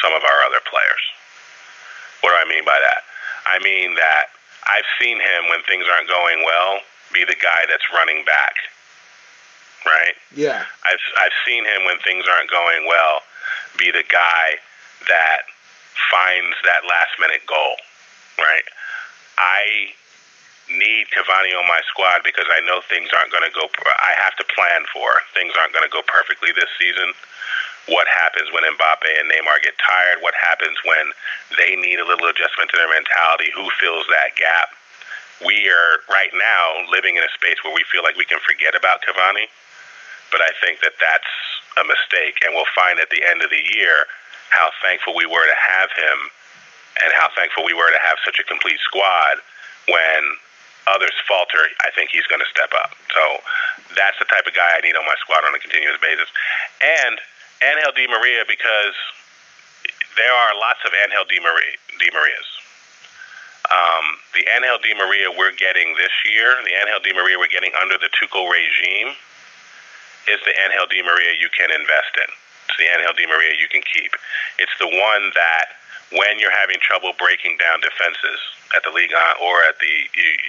some of our other players. What do I mean by that? I mean that I've seen him when things aren't going well be the guy that's running back. Right? Yeah. I've I've seen him when things aren't going well be the guy that finds that last minute goal. Right? I need Cavani on my squad because I know things aren't going to go. I have to plan for things aren't going to go perfectly this season. What happens when Mbappe and Neymar get tired? What happens when they need a little adjustment to their mentality? Who fills that gap? We are right now living in a space where we feel like we can forget about Cavani, but I think that that's a mistake, and we'll find at the end of the year how thankful we were to have him and how thankful we were to have such a complete squad when others falter, I think he's going to step up. So that's the type of guy I need on my squad on a continuous basis. And Angel Di Maria, because there are lots of Angel Di, Maria, Di Marias. Um, the Angel Di Maria we're getting this year, the Angel Di Maria we're getting under the Tuchel regime, is the Angel Di Maria you can invest in. It's the Angel Di Maria you can keep. It's the one that when you're having trouble breaking down defenses at the league or at the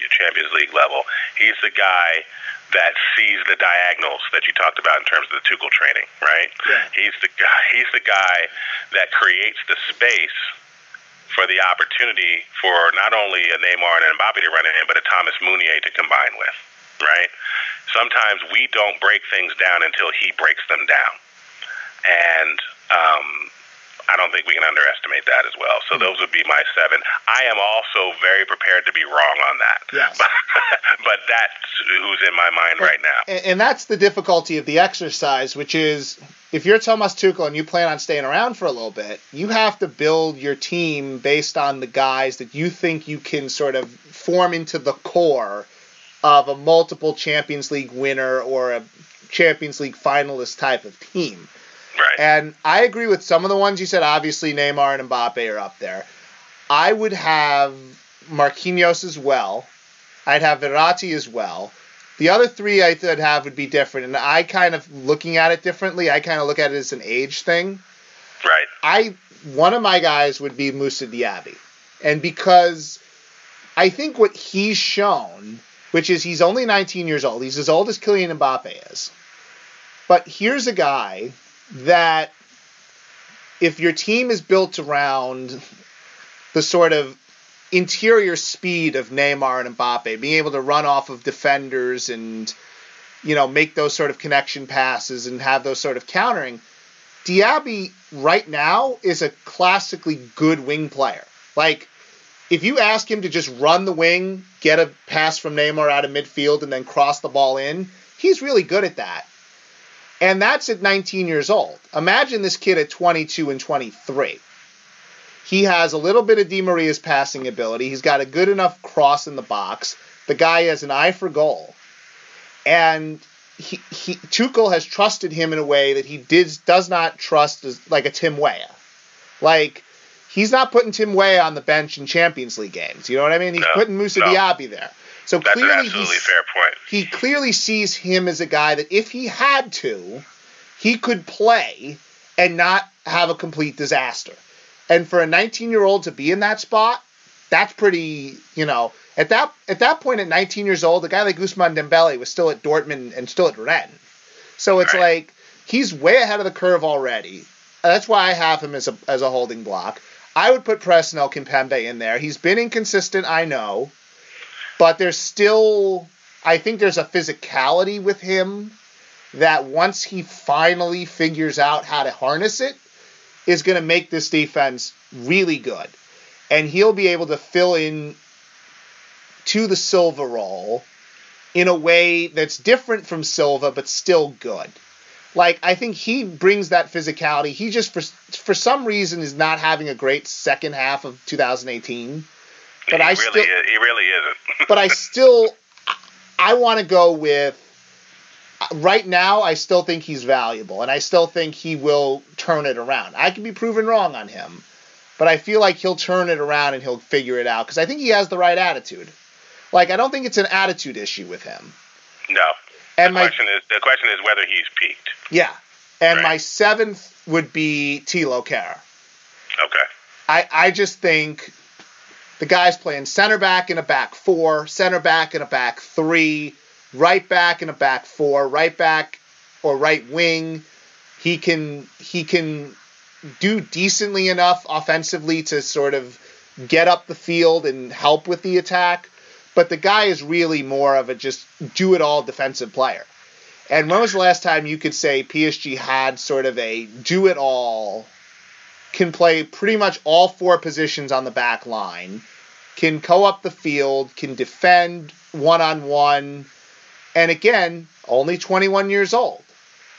Champions League level, he's the guy that sees the diagonals that you talked about in terms of the Tuchel training, right? Yeah. He's the guy. He's the guy that creates the space for the opportunity for not only a Neymar and a Mbappe to run in, but a Thomas Meunier to combine with, right? Sometimes we don't break things down until he breaks them down, and um, I don't think we can underestimate that as well. So mm-hmm. those would be my seven. I am also very prepared to be wrong on that. Yes. But, *laughs* but that's who's in my mind right now. And, and that's the difficulty of the exercise, which is if you're Thomas Tuchel and you plan on staying around for a little bit, you have to build your team based on the guys that you think you can sort of form into the core of a multiple Champions League winner or a Champions League finalist type of team. Right. And I agree with some of the ones you said. Obviously, Neymar and Mbappe are up there. I would have Marquinhos as well. I'd have Verratti as well. The other three I would have would be different, and I kind of looking at it differently. I kind of look at it as an age thing. Right. I one of my guys would be Moussa Diaby, and because I think what he's shown, which is he's only 19 years old, he's as old as Kylian Mbappe is, but here's a guy that if your team is built around the sort of interior speed of Neymar and Mbappe, being able to run off of defenders and you know make those sort of connection passes and have those sort of countering, Diaby right now is a classically good wing player. Like if you ask him to just run the wing, get a pass from Neymar out of midfield and then cross the ball in, he's really good at that. And that's at 19 years old. Imagine this kid at 22 and 23. He has a little bit of Di Maria's passing ability. He's got a good enough cross in the box. The guy has an eye for goal. And he, he Tuchel has trusted him in a way that he did, does not trust as, like a Tim Weah. Like, he's not putting Tim Weah on the bench in Champions League games. You know what I mean? He's no, putting Moussa no. Diaby there. So That's clearly, an absolutely fair point. He clearly sees him as a guy that if he had to, he could play and not have a complete disaster. And for a 19-year-old to be in that spot, that's pretty, you know, at that at that point at 19 years old, a guy like Ousmane Dembele was still at Dortmund and still at Rennes. So it's right. like he's way ahead of the curve already. That's why I have him as a as a holding block. I would put Presnel Kimpembe in there. He's been inconsistent, I know, but there's still I think there's a physicality with him that once he finally figures out how to harness it is going to make this defense really good. And he'll be able to fill in to the Silva role in a way that's different from Silva but still good. Like I think he brings that physicality. He just for for some reason is not having a great second half of 2018. But he I really still is, he really isn't. *laughs* but I still I want to go with uh, right now I still think he's valuable and I still think he will turn it around. I can be proven wrong on him, but I feel like he'll turn it around and he'll figure it out because I think he has the right attitude. Like I don't think it's an attitude issue with him. No. And the my, question is the question is whether he's peaked. Yeah. And right. my seventh would be Thilo Kehrer. Okay. I, I just think the guy's playing center back in a back four, center back in a back three, right back in a back four, right back or right wing. He can he can do decently enough offensively to sort of get up the field and help with the attack. But the guy is really more of a just do it all defensive player. And when was the last time you could say PSG had sort of a do it all, can play pretty much all four positions on the back line, can go up the field, can defend one on one, and again, only 21 years old.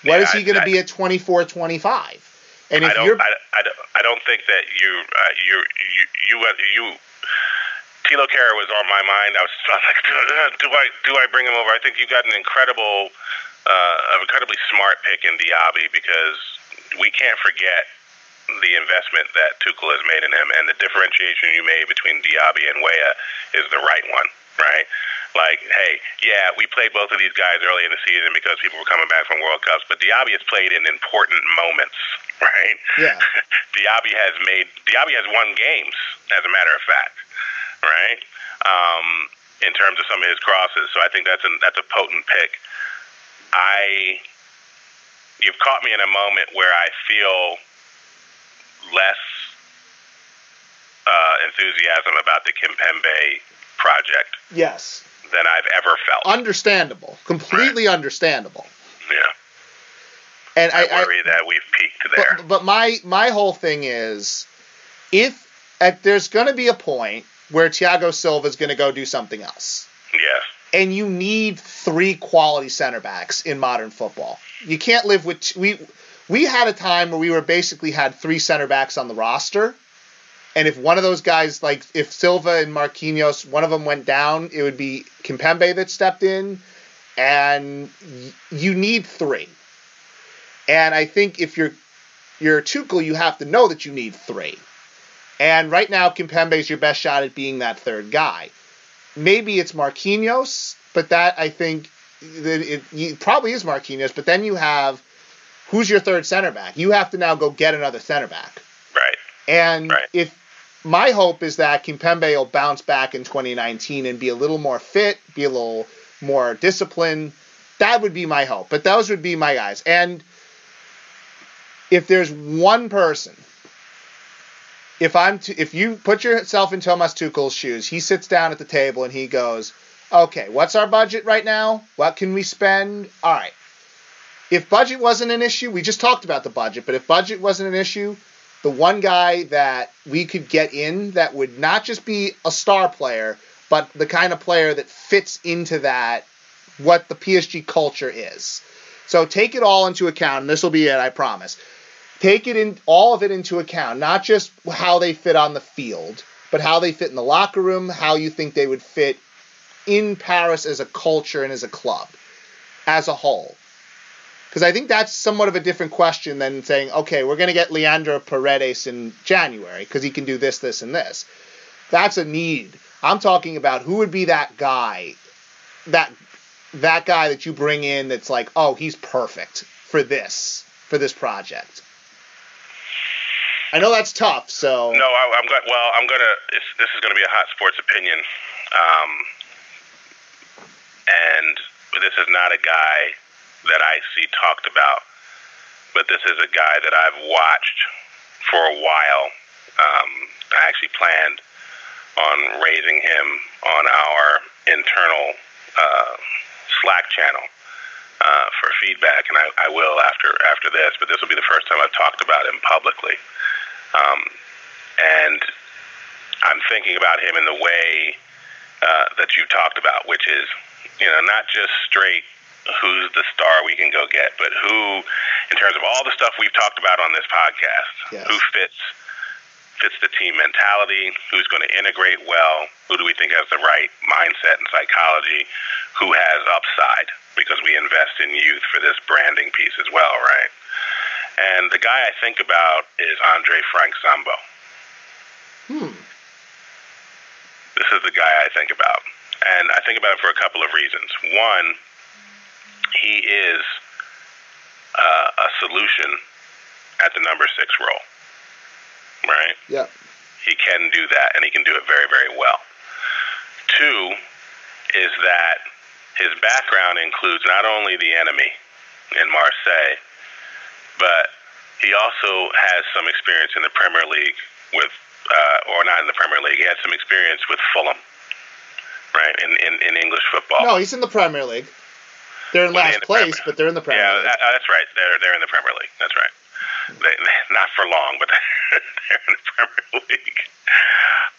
What yeah, is he going to be at 24, 25? And if I don't, you're, I, I, don't, I don't think that you, uh, you, you, you, you, Thilo Kehrer was on my mind. I was, I was like, *laughs* do I, do I bring him over? I think you got an incredible, uh, incredibly smart pick in Diaby because we can't forget the investment that Tuchel has made in him, and the differentiation you made between Diaby and Weah is the right one, right? like, hey, yeah, we played both of these guys early in the season because people were coming back from World Cups, but Diaby has played in important moments, right? Yeah. *laughs* Diaby has made Diaby has won games, as a matter of fact, right? Um, in terms of some of his crosses, so I think that's a that's a potent pick. I you've caught me in a moment where I feel less uh, enthusiasm about the Kimpembe project. Yes than I've ever felt. Understandable, completely right. understandable. Yeah. And I, I worry I, that we've peaked there. But, but my my whole thing is, if at, there's going to be a point where Thiago Silva is going to go do something else. Yes. And you need three quality center backs in modern football. You can't live with we we had a time where we were basically had three center backs on the roster and if one of those guys, like if Silva and Marquinhos, one of them went down, it would be Kimpembe that stepped in. And you need three. And I think if you're you're Tuchel, you have to know that you need three. And right now, Kimpembe is your best shot at being that third guy. Maybe it's Marquinhos, but that I think that it, it probably is Marquinhos. But then you have who's your third center back? You have to now go get another center back. Right. And right. if my hope is that Kimpembe will bounce back in 2019 and be a little more fit, be a little more disciplined. That would be my hope. But those would be my guys. And if there's one person, if I'm to, if you put yourself in Thomas Tuchel's shoes, he sits down at the table and he goes, "Okay, what's our budget right now? What can we spend? All right. If budget wasn't an issue, we just talked about the budget, but if budget wasn't an issue, the one guy that we could get in that would not just be a star player, but the kind of player that fits into that, what the PSG culture is. So take it all into account, and this will be it, I promise. Take it in all of it into account, not just how they fit on the field, but how they fit in the locker room, how you think they would fit in Paris as a culture and as a club, as a whole. Because I think that's somewhat of a different question than saying, okay, we're going to get Leandro Paredes in January because he can do this, this, and this. That's a need. I'm talking about who would be that guy, that that guy that you bring in that's like, oh, he's perfect for this, for this project. I know that's tough. So no, I, am going. Well, I'm gonna. this is going to be a hot sports opinion, um, and this is not a guy that I see talked about. But this is a guy that I've watched for a while. Um, I actually planned on raising him on our internal uh, Slack channel uh, for feedback, and I, I will after after this. But this will be the first time I've talked about him publicly. Um, and I'm thinking about him in the way uh, that you talked about, which is you know not just straight who's the star we can go get, but who, in terms of all the stuff we've talked about on this podcast, yes. who fits fits the team mentality, who's going to integrate well, who do we think has the right mindset and psychology, who has upside because we invest in youth for this branding piece as well, right? And the guy I think about is Andre Frank Zambo. Hmm. This is the guy I think about. And I think about it for a couple of reasons. One, he is uh, a solution at the number six role right? Yeah. He can do that, and he can do it very, very well. Two is that his background includes not only the enemy in Marseille, but he also has some experience in the Premier League with, uh, or not in the Premier League. He had some experience with Fulham, right? In in, in English football. No, he's in the Premier League. They're in Well, last in the place, Premier- but they're in the Premier yeah, League. that, that's right. They're they're in the Premier League. That's right. They, not for long, but *laughs* they're in the Premier League.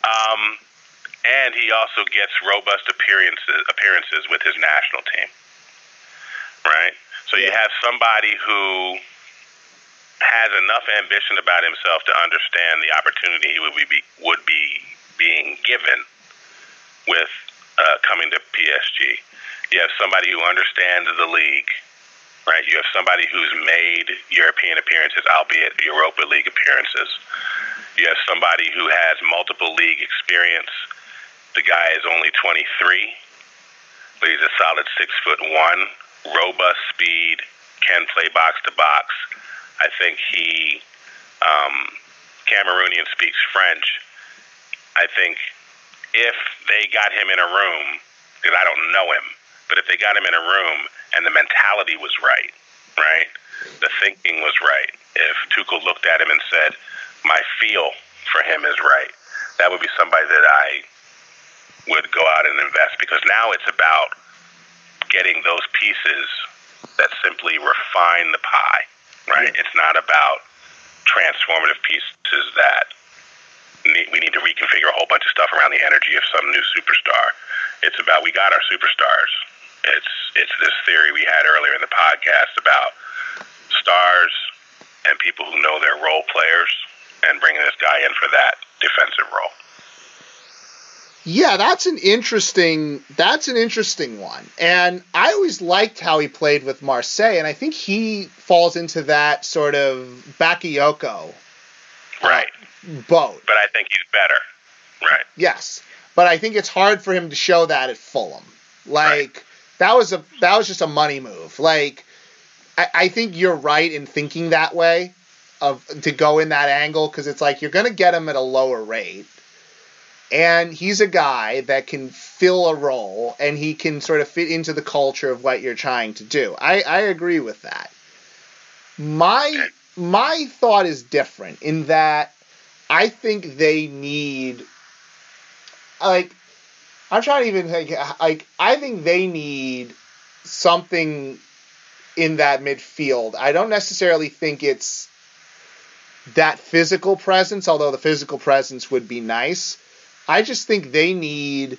Um, and he also gets robust appearances appearances with his national team. Right. So you have somebody who has enough ambition about himself to understand the opportunity he would be would be being given with uh, coming to PSG. You have somebody who understands the league, right? You have somebody who's made European appearances, albeit Europa League appearances. You have somebody who has multiple league experience. The guy is only 23, but he's a solid six foot one, robust speed, can play box to box. I think he, um, Cameroonian speaks French. I think if they got him in a room, because I don't know him, but if they got him in a room and the mentality was right, right, the thinking was right, if Tuchel looked at him and said, "My feel for him is right," that would be somebody that I would go out and invest because now it's about getting those pieces that simply refine the pie, right? It's not about transformative pieces that need, we need to reconfigure a whole bunch of stuff around the energy of some new superstar. It's about we got our superstars. It's it's this theory we had earlier in the podcast about stars and people who know their role players and bringing this guy in for that defensive role. Yeah, that's an interesting that's an interesting one. And I always liked how he played with Marseille, and I think he falls into that sort of Bakayoko uh, Right. boat. But I think he's better. Right. Yes. But I think it's hard for him to show that at Fulham. Like Right. That was a that was just a money move. Like I, I think you're right in thinking that way of to go in that angle because it's like you're gonna get him at a lower rate. And he's a guy that can fill a role and he can sort of fit into the culture of what you're trying to do. I, I agree with that. My my thought is different in that I think they need like I'm trying to even think like I think they need something in that midfield. I don't necessarily think it's that physical presence, although the physical presence would be nice. I just think they need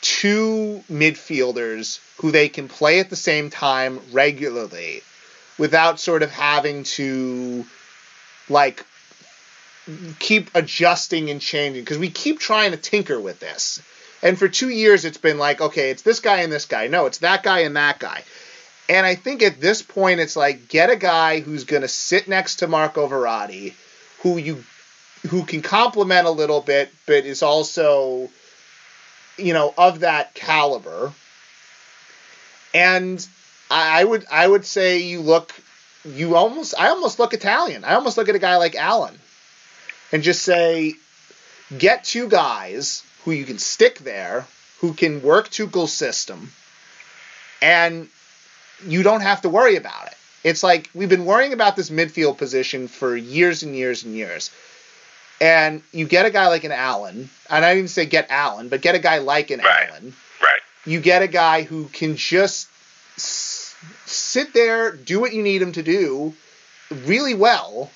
two midfielders who they can play at the same time regularly without sort of having to like keep adjusting and changing because we keep trying to tinker with this. And for two years, it's been like, okay, it's this guy and this guy. No, it's that guy and that guy. And I think at this point, it's like get a guy who's going to sit next to Marco Verratti, who you who can complement a little bit, but is also, you know, of that caliber. And I I would I would say you look you almost I almost look Italian. I almost look at a guy like Allan and just say get two guys who you can stick there who can work Tuchel's system and you don't have to worry about it. It's like we've been worrying about this midfield position for years and years and years. And you get a guy like an Allan, and I didn't say get Allan, but get a guy like an Right. Allan. Right. You get a guy who can just s- sit there, do what you need him to do really well,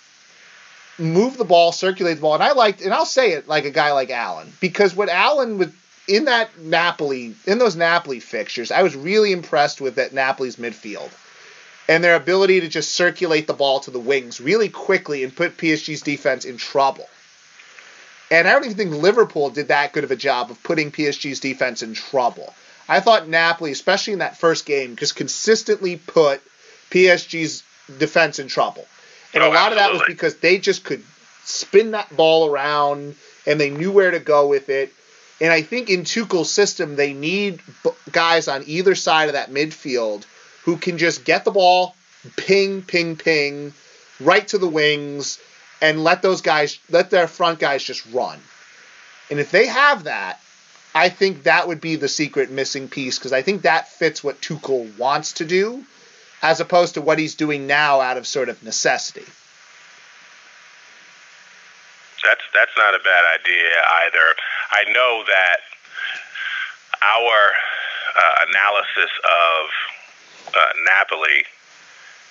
move the ball, circulate the ball. And I liked, and I'll say it like a guy like Allan, because what Allan would, in that Napoli, in those Napoli fixtures, I was really impressed with that Napoli's midfield and their ability to just circulate the ball to the wings really quickly and put PSG's defense in trouble. And I don't even think Liverpool did that good of a job of putting PSG's defense in trouble. I thought Napoli, especially in that first game, just consistently put PSG's defense in trouble. And oh, a lot absolutely. of that was because they just could spin that ball around and they knew where to go with it. And I think in Tuchel's system, they need guys on either side of that midfield who can just get the ball, ping, ping, ping, right to the wings, and let those guys, let their front guys just run. And if they have that, I think that would be the secret missing piece because I think that fits what Tuchel wants to do, as opposed to what he's doing now out of sort of necessity. That's that's not a bad idea either. I know that our uh, analysis of uh, Napoli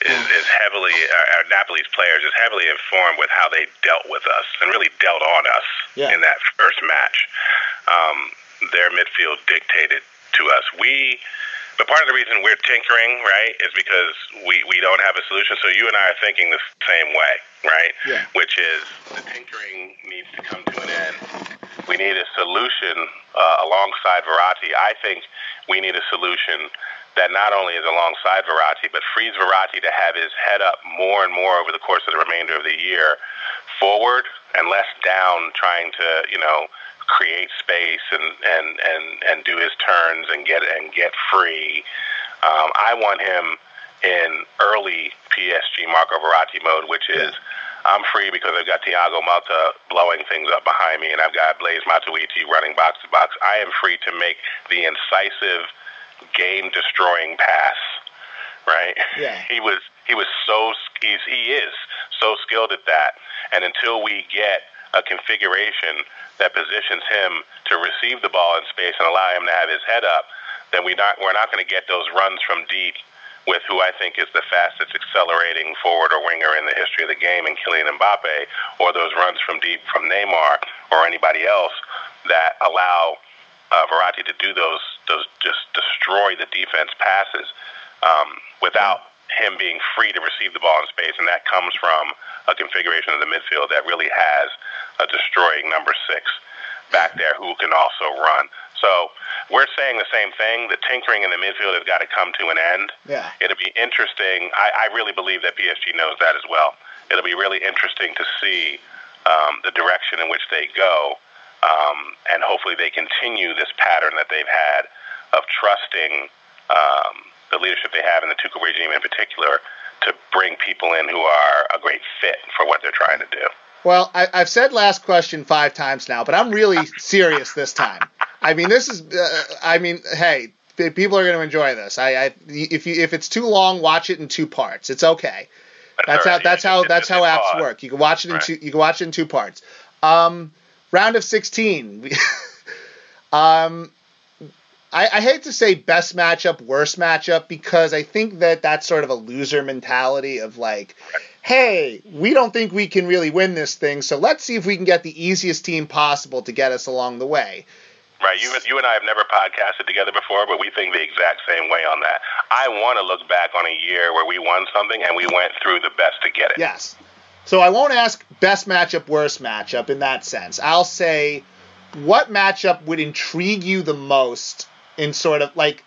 is, *sighs* is heavily uh, Napoli's players is heavily informed with how they dealt with us and really dealt on us yeah. in that first match. Um, their midfield dictated to us. We, but part of the reason we're tinkering, right, is because we we don't have a solution. So you and I are thinking the same way, right? Yeah. Which is the tinkering needs to come to an end. We need a solution uh, alongside Verratti. I think we need a solution that not only is alongside Verratti, but frees Verratti to have his head up more and more over the course of the remainder of the year forward and less down trying to, you know, create space and, and, and, and do his turns and get and get free. Um, I want him in early PSG Marco Verratti mode, which is I'm free because I've got Thiago Motta blowing things up behind me and I've got Blaise Matuidi running box to box. I am free to make the incisive – game destroying pass. Right? Yeah. *laughs* He was he was so he's he is so skilled at that. And until we get a configuration that positions him to receive the ball in space and allow him to have his head up, then we not we're not going to get those runs from deep with who I think is the fastest accelerating forward or winger in the history of the game in Kylian Mbappe, or those runs from deep from Neymar or anybody else that allow uh, Verratti to do those those just destroy the defense passes um, without him being free to receive the ball in space, and that comes from a configuration of the midfield that really has a destroying number six back there who can also run. So we're saying the same thing. The tinkering in the midfield has got to come to an end. Yeah. It'll be interesting. I, I really believe that PSG knows that as well. It'll be really interesting to see um, the direction in which they go um, and hopefully they continue this pattern that they've had of trusting um, the leadership they have in the Tuchel regime in particular to bring people in who are a great fit for what they're trying to do. Well, I, have said last question five times now, but I'm really *laughs* serious this time. I mean, this is. Uh, I mean, hey, people are going to enjoy this. I, I, if you if it's too long, watch it in two parts. It's okay. That's, how that's how that's how apps work. You can watch it in two. You can watch it in two parts. Um, round of 16. *laughs* um, I, I, hate to say best matchup, worst matchup, because I think that that's sort of a loser mentality of like, hey, we don't think we can really win this thing, so let's see if we can get the easiest team possible to get us along the way. Right. You, you and I have never podcasted together before, but we think the exact same way on that. I want to look back on a year where we won something and we went through the best to get it. Yes. So I won't ask best matchup, worst matchup in that sense. I'll say what matchup would intrigue you the most in sort of like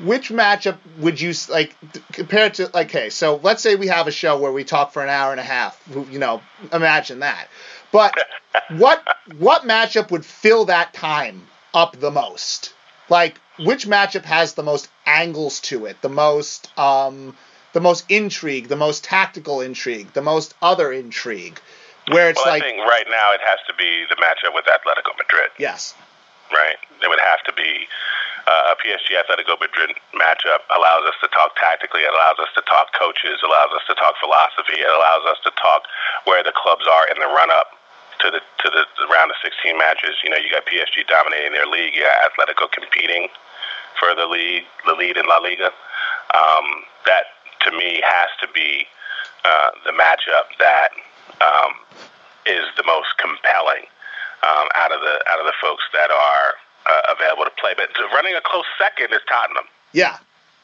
which matchup would you like compared to like okay so let's say we have a show where we talk for an hour and a half you know imagine that but *laughs* what what matchup would fill that time up the most like which matchup has the most angles to it the most um the most intrigue, the most tactical intrigue, the most other intrigue, where it's well, like. I think right now it has to be the matchup with Atletico Madrid. Yes. Right. It would have to be uh, a PSG Atletico Madrid matchup allows us to talk tactically. It allows us to talk coaches. Allows us to talk philosophy. It allows us to talk where the clubs are in the run up to the to the, the round of 16 matches. You know, you got PSG dominating their league. You got Atletico competing for the lead, the lead in La Liga. Um, that to me has to be uh, the matchup that um, is the most compelling um, out of the out of the folks that are uh, available to play. But running a close second is Tottenham. Yeah.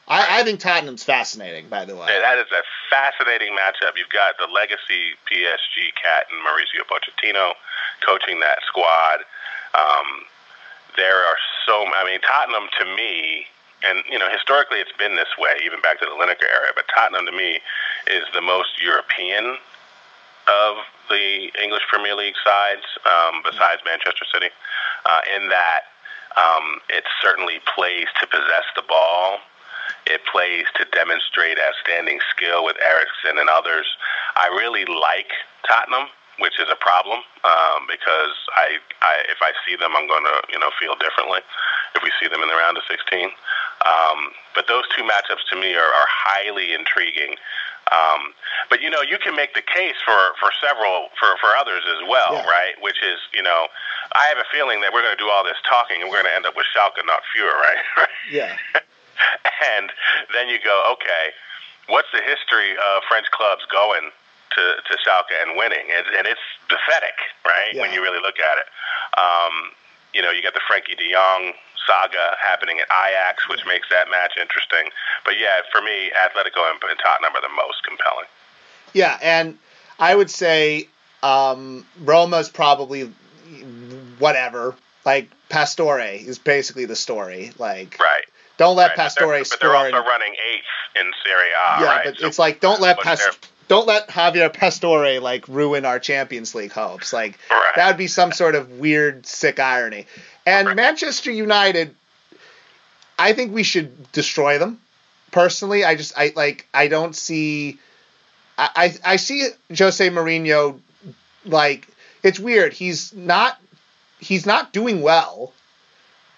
I, I think Tottenham's fascinating, by the way. Yeah, that is a fascinating matchup. You've got the legacy PSG cat and Mauricio Pochettino coaching that squad. Um, there are so, I mean, Tottenham to me, and you know, historically it's been this way, even back to the Lineker era. But Tottenham to me is the most European of the English Premier League sides, um, besides Manchester City, uh, in that um, it certainly plays to possess the ball. It plays to demonstrate outstanding skill with Eriksen and others. I really like Tottenham, which is a problem um, because I, I, if I see them, I'm going to you know feel differently if we see them in the round of 16. Um, but those two matchups to me are, are highly intriguing. Um, but you know, you can make the case for for several for for others as well, yeah. right? Which is, you know, I have a feeling that we're going to do all this talking and we're going to end up with Schalke, not fewer, *laughs* right? yeah. and then you go, okay, what's the history of French clubs going to to Schalke and winning? And, and it's pathetic, right? Yeah. When you really look at it. Um, you know, you got the Frenkie De Jong saga happening at Ajax, which makes that match interesting. But yeah, for me, Atletico and, and Tottenham are the most compelling. Yeah, and I would say um, Roma's probably whatever. Like Pastore is basically the story. Like right. Don't let right. Pastore but but they're also running eighth in Serie A. Yeah, right? but so it's like don't let Pastore don't let Javier Pastore like ruin our Champions League hopes. Like right. that would be some sort of weird, sick irony. And right. Manchester United, I think we should destroy them. Personally, I just I like I don't see. I I, I see Jose Mourinho like it's weird. He's not he's not doing well,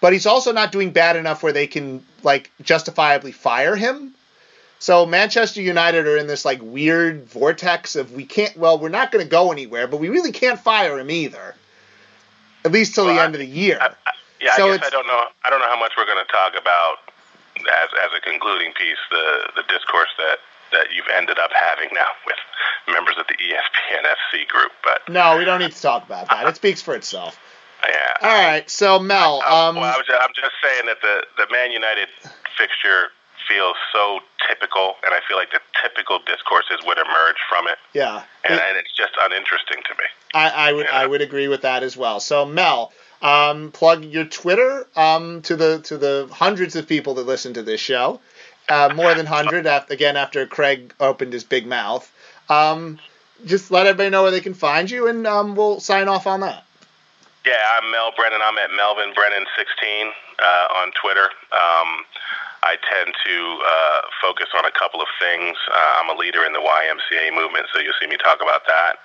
but he's also not doing bad enough where they can like justifiably fire him. So Manchester United are in this like weird vortex of we can't well we're not going to go anywhere, but we really can't fire him either. At least till well, the end of the year. I, I, yeah, so I guess I don't know. I don't know how much we're going to talk about as as a concluding piece the the discourse that that you've ended up having now with members of the ESPN FC group. But no, we don't need to talk about that. It speaks for itself. Yeah. All right. So Mel, um, well, I was, I'm just saying that the the Man United fixture feels so typical, and I feel like the typical discourses would emerge from it. Yeah, and, it, and it's just uninteresting to me. I, I would I would agree with that as well. So Mel, um, plug your Twitter um, to the to the hundreds of people that listen to this show. Uh, more than hundred. again, after Craig opened his big mouth. Um, just let everybody know where they can find you, and um, we'll sign off on that. Yeah, I'm Mel Brennan. I'm at Melvin Brennan 16 uh, on Twitter. Um, I tend to uh, focus on a couple of things. Uh, I'm a leader in the YMCA movement, so you'll see me talk about that.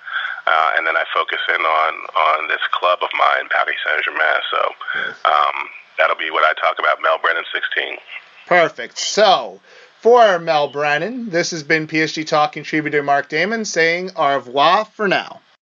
Uh, and then I focus in on on this club of mine, Paris Saint Germain. So um, that'll be what I talk about. Mel Brennan, 16. Perfect. So for Mel Brennan, this has been PSG Talk contributor Mark Damon saying au revoir for now.